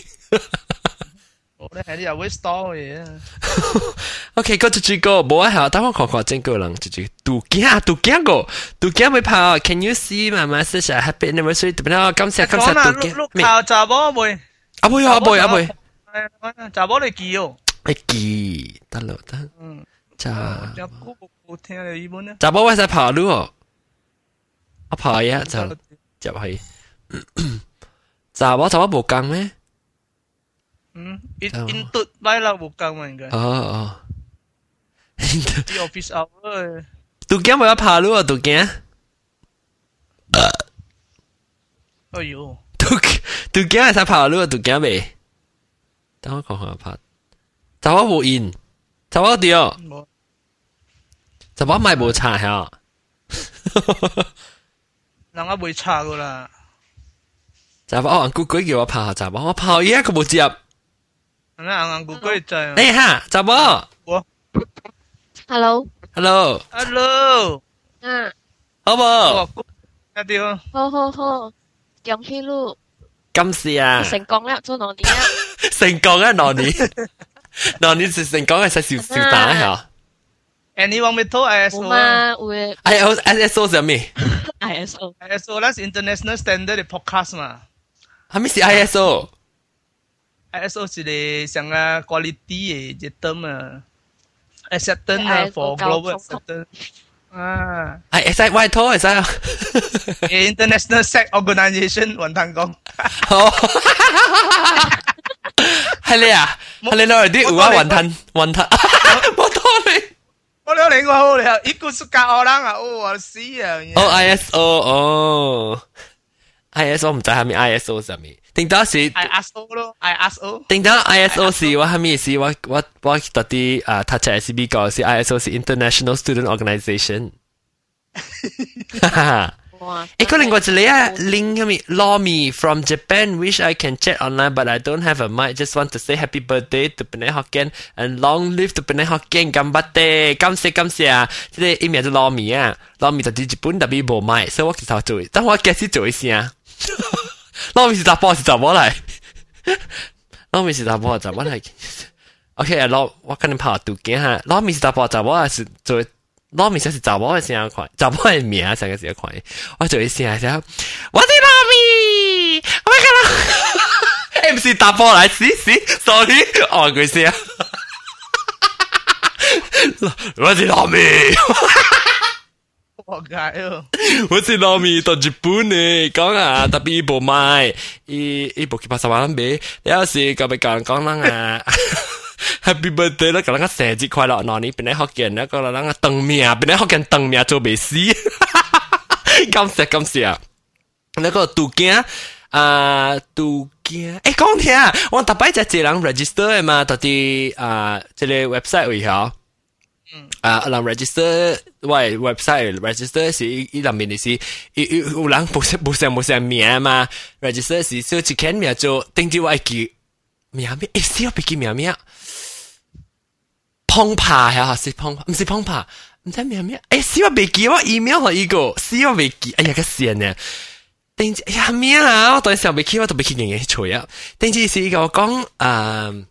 我咧系啲又会 store 嘅嘢。 OK，嗰就最个冇啊，系等我看看整个人就最杜惊杜惊个杜惊会跑。Can you see my message? Happy anniversary！特别感谢感谢杜惊。咩？查波妹。阿妹阿妹阿妹。查波你记哦。你记得咯得。嗯。查。有古冇听你呢本咧？查波喂使跑路哦。我跑一就入去。查波查波冇讲咩？ 嗯，in in 嘟摆啦冇讲嘛应该。哦哦。啲 office hour。杜惊冇有跑路啊？杜惊。哎呦。杜杜惊系使跑路啊？杜惊未？等我讲下拍。查波冇 in，查波掉。查波买冇查下。人家会查噶啦。查波硬咕咕叫我拍下查波，我拍依一个冇接。 人家硬硬咕咕就。诶哈，查波。我。 Hello。 Hello。 Hello。嗯。好冇？一啲咯。好好好，恭喜你。感谢啊。成功啦，做农年啊。 成功啊，罗尼，罗尼是成功嘅，使少少打吓。Any one with ISO 嘛，会 ISO ISO 系咩 ISO ISO 那是 international standard 的 podcast 嘛。系咩是 ISO？ ISO 是你上啊 quality 嘅一等啊，acceptance 啊 for global acceptance 啊。系会使外套会使啊。 International Sex Organization 云腾讲。系你啊？系你攞嚟啲有啊云吞云吞，冇道理。我了零个好了，一个是教我人啊，哦，我死啊！哦，ISO 哦 ，ISO 唔知係咪 ISO 上面，定到是 ISO 咯，ISO。定到 ISO 是我係咪是我我我特啲啊，睇出 SB 講是 ISO 是 International Student Organization。哈哈。誒，嗰另外一個啊，link 係咪 Lomi from Japan wish I can chat online but I don't have a mic just want to say happy birthday to Penang Hokkien and long live to Penang Hokkien 頑張って感謝感謝啊！即係一名就 Lomi 啊，Lomi 就喺日本特別冇麥，所以我其實做，等我解釋做一下。 Lomi 是查波是查波嚟，Lomi 是查波查波嚟。OK 啊，攞我跟你跑读嘅吓，Lomi 是查波查波系是做。攞面先是查某嘅声款，查某嘅名成个时款，我做一声声，我的攞面，我咪讲，诶唔是打波嚟，是是，sorry，哦佢声，我是攞面。 我解啊！我是攞面到日本呢，讲啊，特别部卖，伊伊部几百十万俾，有时个咪讲讲啦啊。Happy birthday 啦！咁样生日快乐，嗱你边啲学见咧？个人个灯命，边啲学见灯命做未死，感谢感谢。那个杜惊啊，杜惊，诶讲听啊，我特别就系人 register 嘅嘛，到啲啊，即系 website 位嗬。 啊，人 register 喂 website register 是伊入面嘅是，伊有人冇写冇写冇写名嘛，register 是小一间名做，定住我记名名，诶，小别记名名。碰爬系是碰爬，唔是碰爬，唔知咩咩？诶，死我未记我 email 系依个，死我未记，哎呀个线啊！定哎呀咩啊？我当时未记，我都未记人嘅错啊！定住是一个讲诶，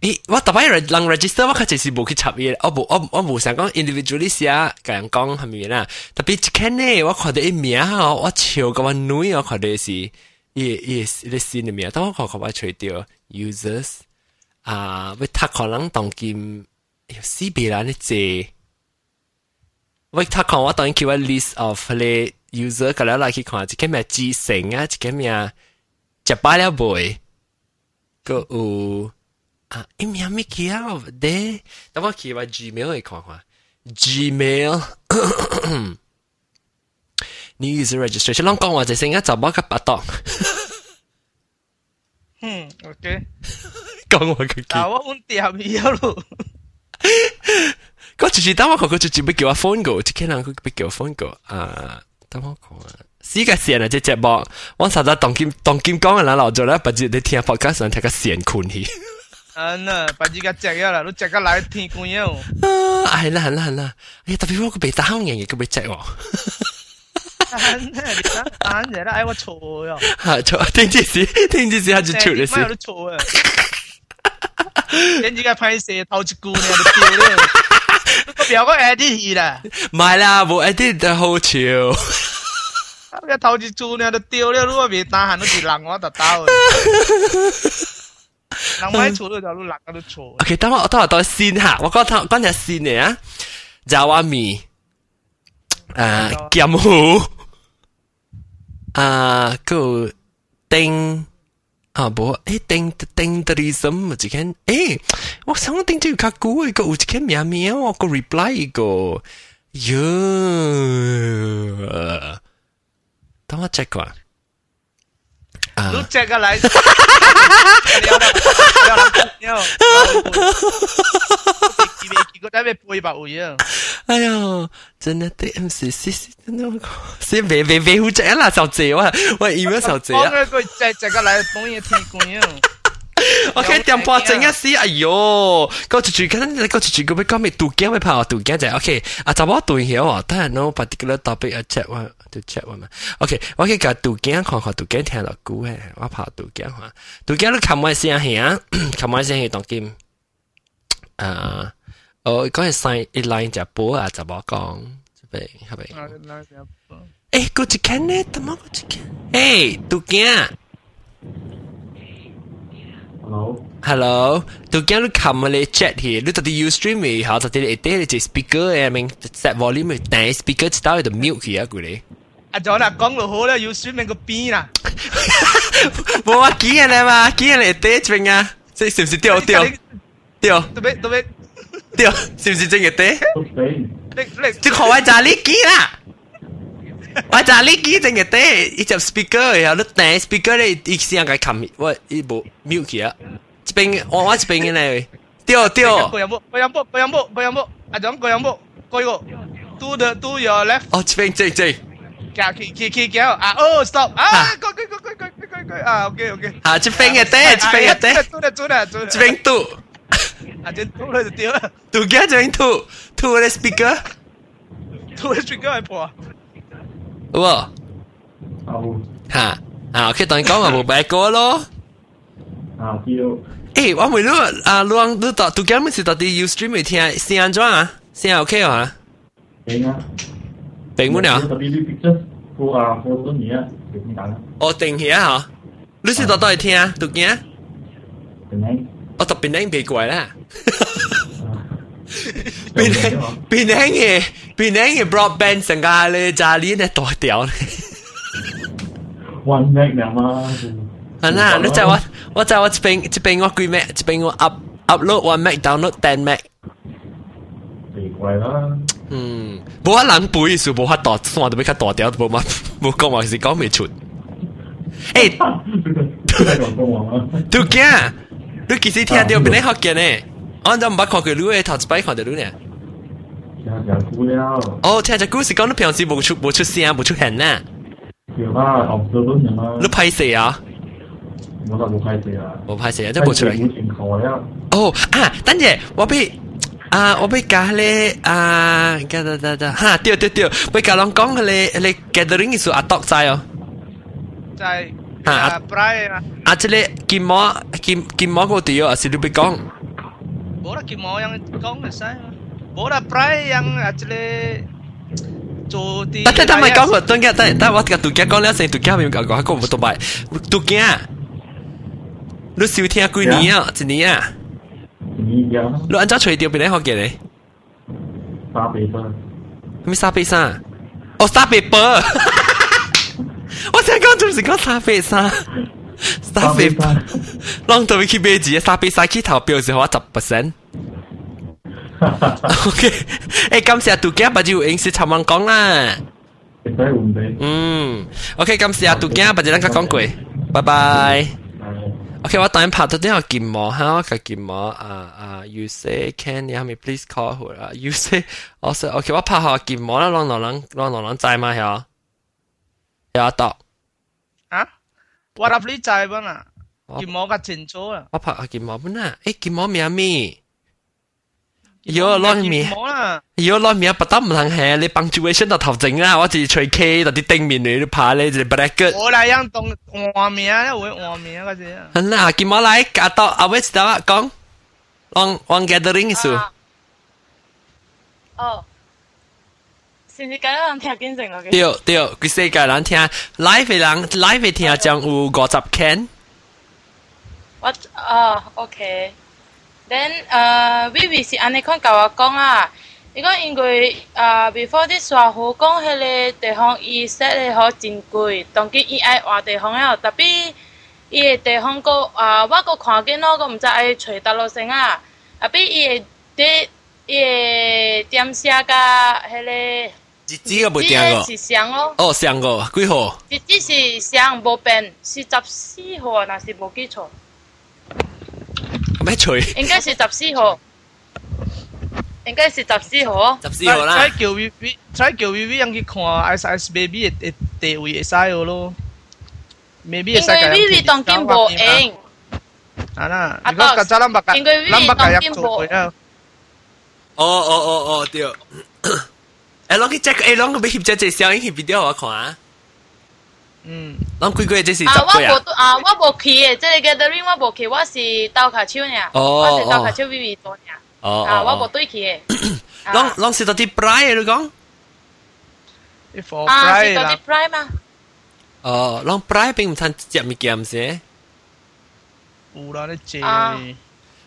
咦，我特别人人 register，我佢就是冇去插嘢，我冇我我冇想讲 individually 写，咁样讲系咪啦？特别一看呢，我看到一名啊，我笑咁样女，我看到是，伊伊你线嘅名，但我看看我除掉 users。啊，要读可能当今四别人嘅字，我读看我当然叫我 list of 咧 user，咁样来去看，一个咩知性啊，一个咩食饱了未，个有 啊，一名咩叫咧？等我去我 Gmail 去看看，Gmail 你 user registration，啷讲话就成日就冇个八档。嗯，OK。讲我佢记。但我揾掉咗咯。嗰次次等我讲，佢直接俾叫我 phone 个，即系人佢俾叫我 phone 个啊，等我讲啊。死个线啊！只节目，我实在当今当今讲嘅人留咗咧，不知你听 podcast 上睇个线困去。 啊呐，不知个只咗啦，都只个来天官样。啊，系啦系啦系啦，哎呀，特别我个鼻打红嘢，个鼻只喎。啱嘢啦，哎我错咗。系错，听住时听住时系就错嘅事。都错啊！跟住个拍摄头一句呢就掉咗，个表个 edit 去啦。唔系啦，冇 edit 得好笑。个头一句呢就掉咗，如果未打闲都是人我就打。 人买错咗就都人都错。OK，等我等我当先下，我讲讲讲只先嚟啊，就话咪诶剑湖。啊，个丁啊，无诶丁丁的意思唔系间诶，我想我丁就较久一个有一间名名，我个 reply 一个，哟，等我 check 过。 啊，都 check 过来。个仔咩背白会啊！哎呀，真系啲 M C C C 真系，是微微微好正啦，就借我我 email 就借啊！讲佢只只个嚟帮嘢听过啊！ OK，点破整一丝，哎哟，个住住紧，你个住住个咩讲咩杜惊咩跑杜惊就 OK，啊，就我对晓喎，但系 no particular topic 啊 check 我 就 check 我嘛，OK，我可以个杜惊看看杜惊听落估嘅，我跑杜惊话，杜惊都琴晚先系啊，琴晚先系当剑，啊，我嗰日 sign 一 line 就播啊，就我讲，系咪系咪？诶，个住惊呢？点解个住惊？诶，杜惊。Hello. Hello. Tu kan lu kam le chat here. Lu tadi Ustream mi ha tadi le te le speaker I mean set volume 但 speaker 知道有 mute 去啊佢哋。 阿 John 啊，讲到好啦，Ustream 个边啦。冇啊，几人啊嘛，几人嚟爹边啊？即系是唔是掉掉掉？对咩对咩？掉是唔是真嘅爹？你你即系我就呢几啦。我就呢几正嘅爹，一只 speaker 然后你顶 speaker 咧，一声嘅冚，我一部 mute 去啊，一边我我一边嘅咧，掉掉。个有冇？个有冇？个有冇？个有冇？阿总个有冇？个个 to the to your left。哦，这边这这。 行去去去行啊！哦，stop 啊！个个个个个个个啊！OK OK。啊，这边嘅爹，这边嘅爹。做啦做啦做啦。这边嘟。啊，这嘟啦就掉啦。嘟嘅这边嘟，嘟嘅 speaker。嘟嘅 speaker 系破。有冇？有。吓啊！OK，当然讲话冇白过咯。啊，有。诶，我问你啊，luang 你到杜家咪是到底 Ustream 咪听声安怎啊？声 OK 啊？明啊。 明唔了？特别你 picture 我啊，我都你啊，点讲啊？我定起啊吓，你是到底听啊？杜家？边呢？我特别靓别怪啦。边靓边靓嘅边靓嘅 broadband 成家咧，家里咧大条咧。One meg 两嘛。系啦，你就我我就我一边一边我几 meg，一边我 up upload one meg download ten meg。奇怪啦。 嗯，冇可能背数冇法度，算到比较大条都冇乜，冇讲话是讲未出。诶，杜惊，你其实听到边啲学嘅呢？我就唔捌看佢录嘅头一摆看到录呢。听只故了。哦，听只故事讲你平时冇出冇出声冇出现呐。有啊，学到都有啊。你拍摄啊？我就冇拍摄啊。冇拍摄啊，即系冇出嚟。冇前台啊。哦啊，等阵我俾。 啊，我俾教咧啊，得得得得，哈，对对对，俾教人讲咧咧 gathering 嘅时候阿笃仔哦，在啊，Brian 啊，啊，即系金毛金金毛嗰啲啊，是你俾讲，冇啦，金毛yang讲嘅晒，冇啦，Brian yang 啊，即系做啲，但系但系讲个，等下等等我个杜家讲两声，杜家咪讲讲，个唔同埋杜家，你少听几年啊？一年啊？ 你按照吹掉边啲学嘅你？沙比巴。咩沙比沙？哦，沙比巴。我想讲就是讲沙比沙。沙比巴。让到去买字，沙比沙去投票时候我十 percent。OK，诶，感谢杜家，不就应是寻晚讲啦。嗯，OK，感谢杜家，不就咱个讲过，拜拜。 OK，我等阵拍到啲个键幕哈，我个键幕啊啊，you say can you help me please call 佢啊？you say 我 say OK，我拍下键幕啦，让两人让两人在吗？系有到啊？我入你在不啦？键幕个清楚啊！我拍下键幕不啦？诶，键幕名咩？ 有攞面，有攞面不得唔通系你 punctuation 就头整啦，我只随 K 就啲顶面你拍咧就 bracket。我嚟样动画面啊，会画面嗰时。好啦，见我嚟夹到阿 West 得讲，往往 gathering 数。哦，是唔是咁样听见成个？对对，佢世界人听 live 嘅人 live 嘅听将有五十 can。我啊，OK。 then 诶 Vivi 是安尼款甲我讲啊，伊讲因为诶 before 啲沙河讲迄个地方伊设诶好真贵，当佢伊爱换地方了，特别伊诶地方个啊，我个看见咯，个毋知爱找倒落先啊，啊比伊诶啲伊诶点写甲迄个。日子个袂定个，是上咯。哦，上个几号？日子是上无变，是十四号啊，若是无记错。 咩除？应该是十四号，应该是十四号。十四号啦。再叫 V V，再叫 V V 人去看 S S Baby 嘅地位会使咯。Maybe 会使。因为 V V 当今无用。 啊啦，如果曱甴咱捌甲，应该咱捌甲当入做过啊。哦哦哦哦，对。诶，攞去 check，诶，攞个俾翕只只相影翕 video 我看啊。 嗯，攞几个月即是十啊，我个啊？无啊，我无去嘅，即系 gathering 我无去，我是斗卡手呢，哦我是斗卡手 Vivi 做呢，哦啊，我无哦对去嘅，哦，攞攞是到啲 bry 你讲？啲 for 啊， fry 是到啲啦， prime 嘛，哦，攞 bry 并唔趁接物件先。有啦，你借。啊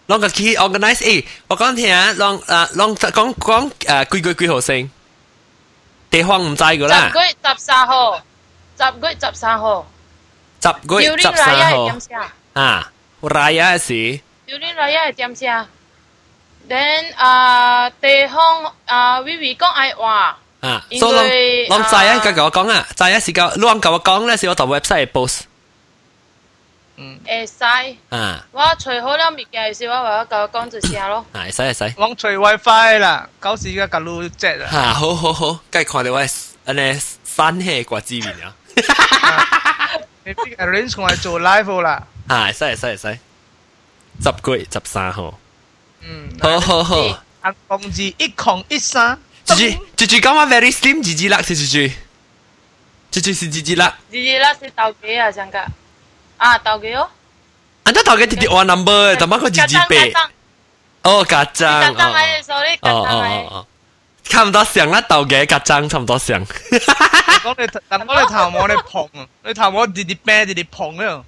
攞个去 organize 诶，我讲听，攞啊攞讲讲诶几个几号先？地方唔知噶十啦，月十三号， 十月十三号，十个月十三号系点写？啊，raya 时。榴莲来系点写？Then 啊，地方啊，Vivi 讲爱话。啊，因所以为啷啷仔啊，啊甲我讲啊，仔啊是甲啷甲我讲咧，是我到 website post 会使。啊，我除好了物件时，我话我甲我讲就写咯。啊，会使会使，我除 WiFi 啦，九时嘅格路只啊。吓，好好好，梗系看到我安尼山气挂纸面啊， 你边个 arrange 我嚟做 live 啦？啊，会使会使会使，十个月十三号，嗯，好好好，行同志一穷一生。猪猪猪猪讲我 very slim，猪猪辣是猪猪，猪猪是猪猪辣，日日啦是斗几啊？上个啊斗几哦？安得头嘅直接换 number，但乜个猪猪背，哦，家曱长，甴哦系，sorry，哦哦曱甴系哦。哦， 差唔多像啦，豆嘅家长差唔多像。讲你，但我你头毛你碰啊，你头毛直直啤直直碰啊。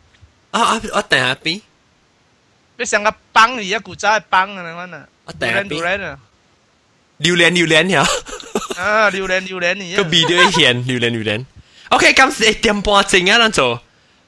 啊啊！我等下边，你成个崩而家古仔系崩啊，你讲啊。我等下榴边，莲啊，榴莲榴莲呀，啊榴莲榴莲个而家。 video 显榴莲榴莲。OK，今时一点半正啊，咱做。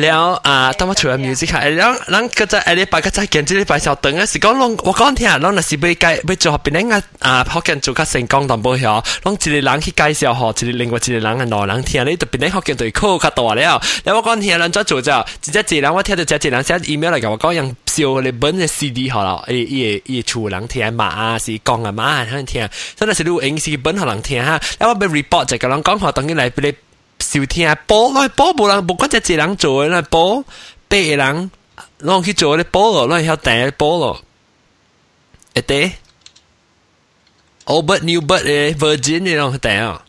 แล้วอ่าต้องมาช่วยมิวสิค่ะแล้วแล้วก็จะอะไรไปก็จะเขียนที่ไปชาวตึงอ่ะสิก็ลง我讲听แล้วน่ะสิไป介ไป做边啲啊啊学见做较成功淡薄晓拢一个人去介绍嗬一个另外一个人嘅内人听你特别啲学见对口较大了แล้ว我讲听咱做做就直接一人我听到只一人写 email 嚟甲我讲用烧你本嘅 CD 好啦伊伊伊厝人听嘛啊是讲啊嘛可能听真系是录影是本可能听哈แล้ว我ไป report 就个人讲话等于嚟俾你 收听播，攞播无人，无管只一人做嘅，攞播八个人，攞去做咧播咯，攞晓订播咯，会得？Old bird new bird 嘅 Virgin 你攞去订啊？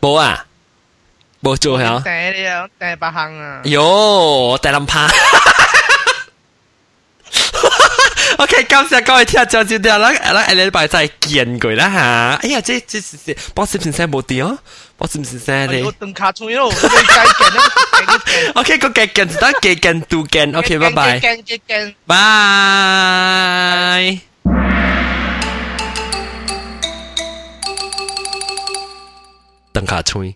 冇啊？冇做晓？订你啊，订百行啊。哟，我订林拍。OK，感谢各位听众，就掉啦，啦，下礼拜再见佢啦吓。哎呀，这这这，帮先生冇 我是不是三的？我等牙签喽。OK，各各干，大家各干独干。OK，拜拜。拜。等牙签。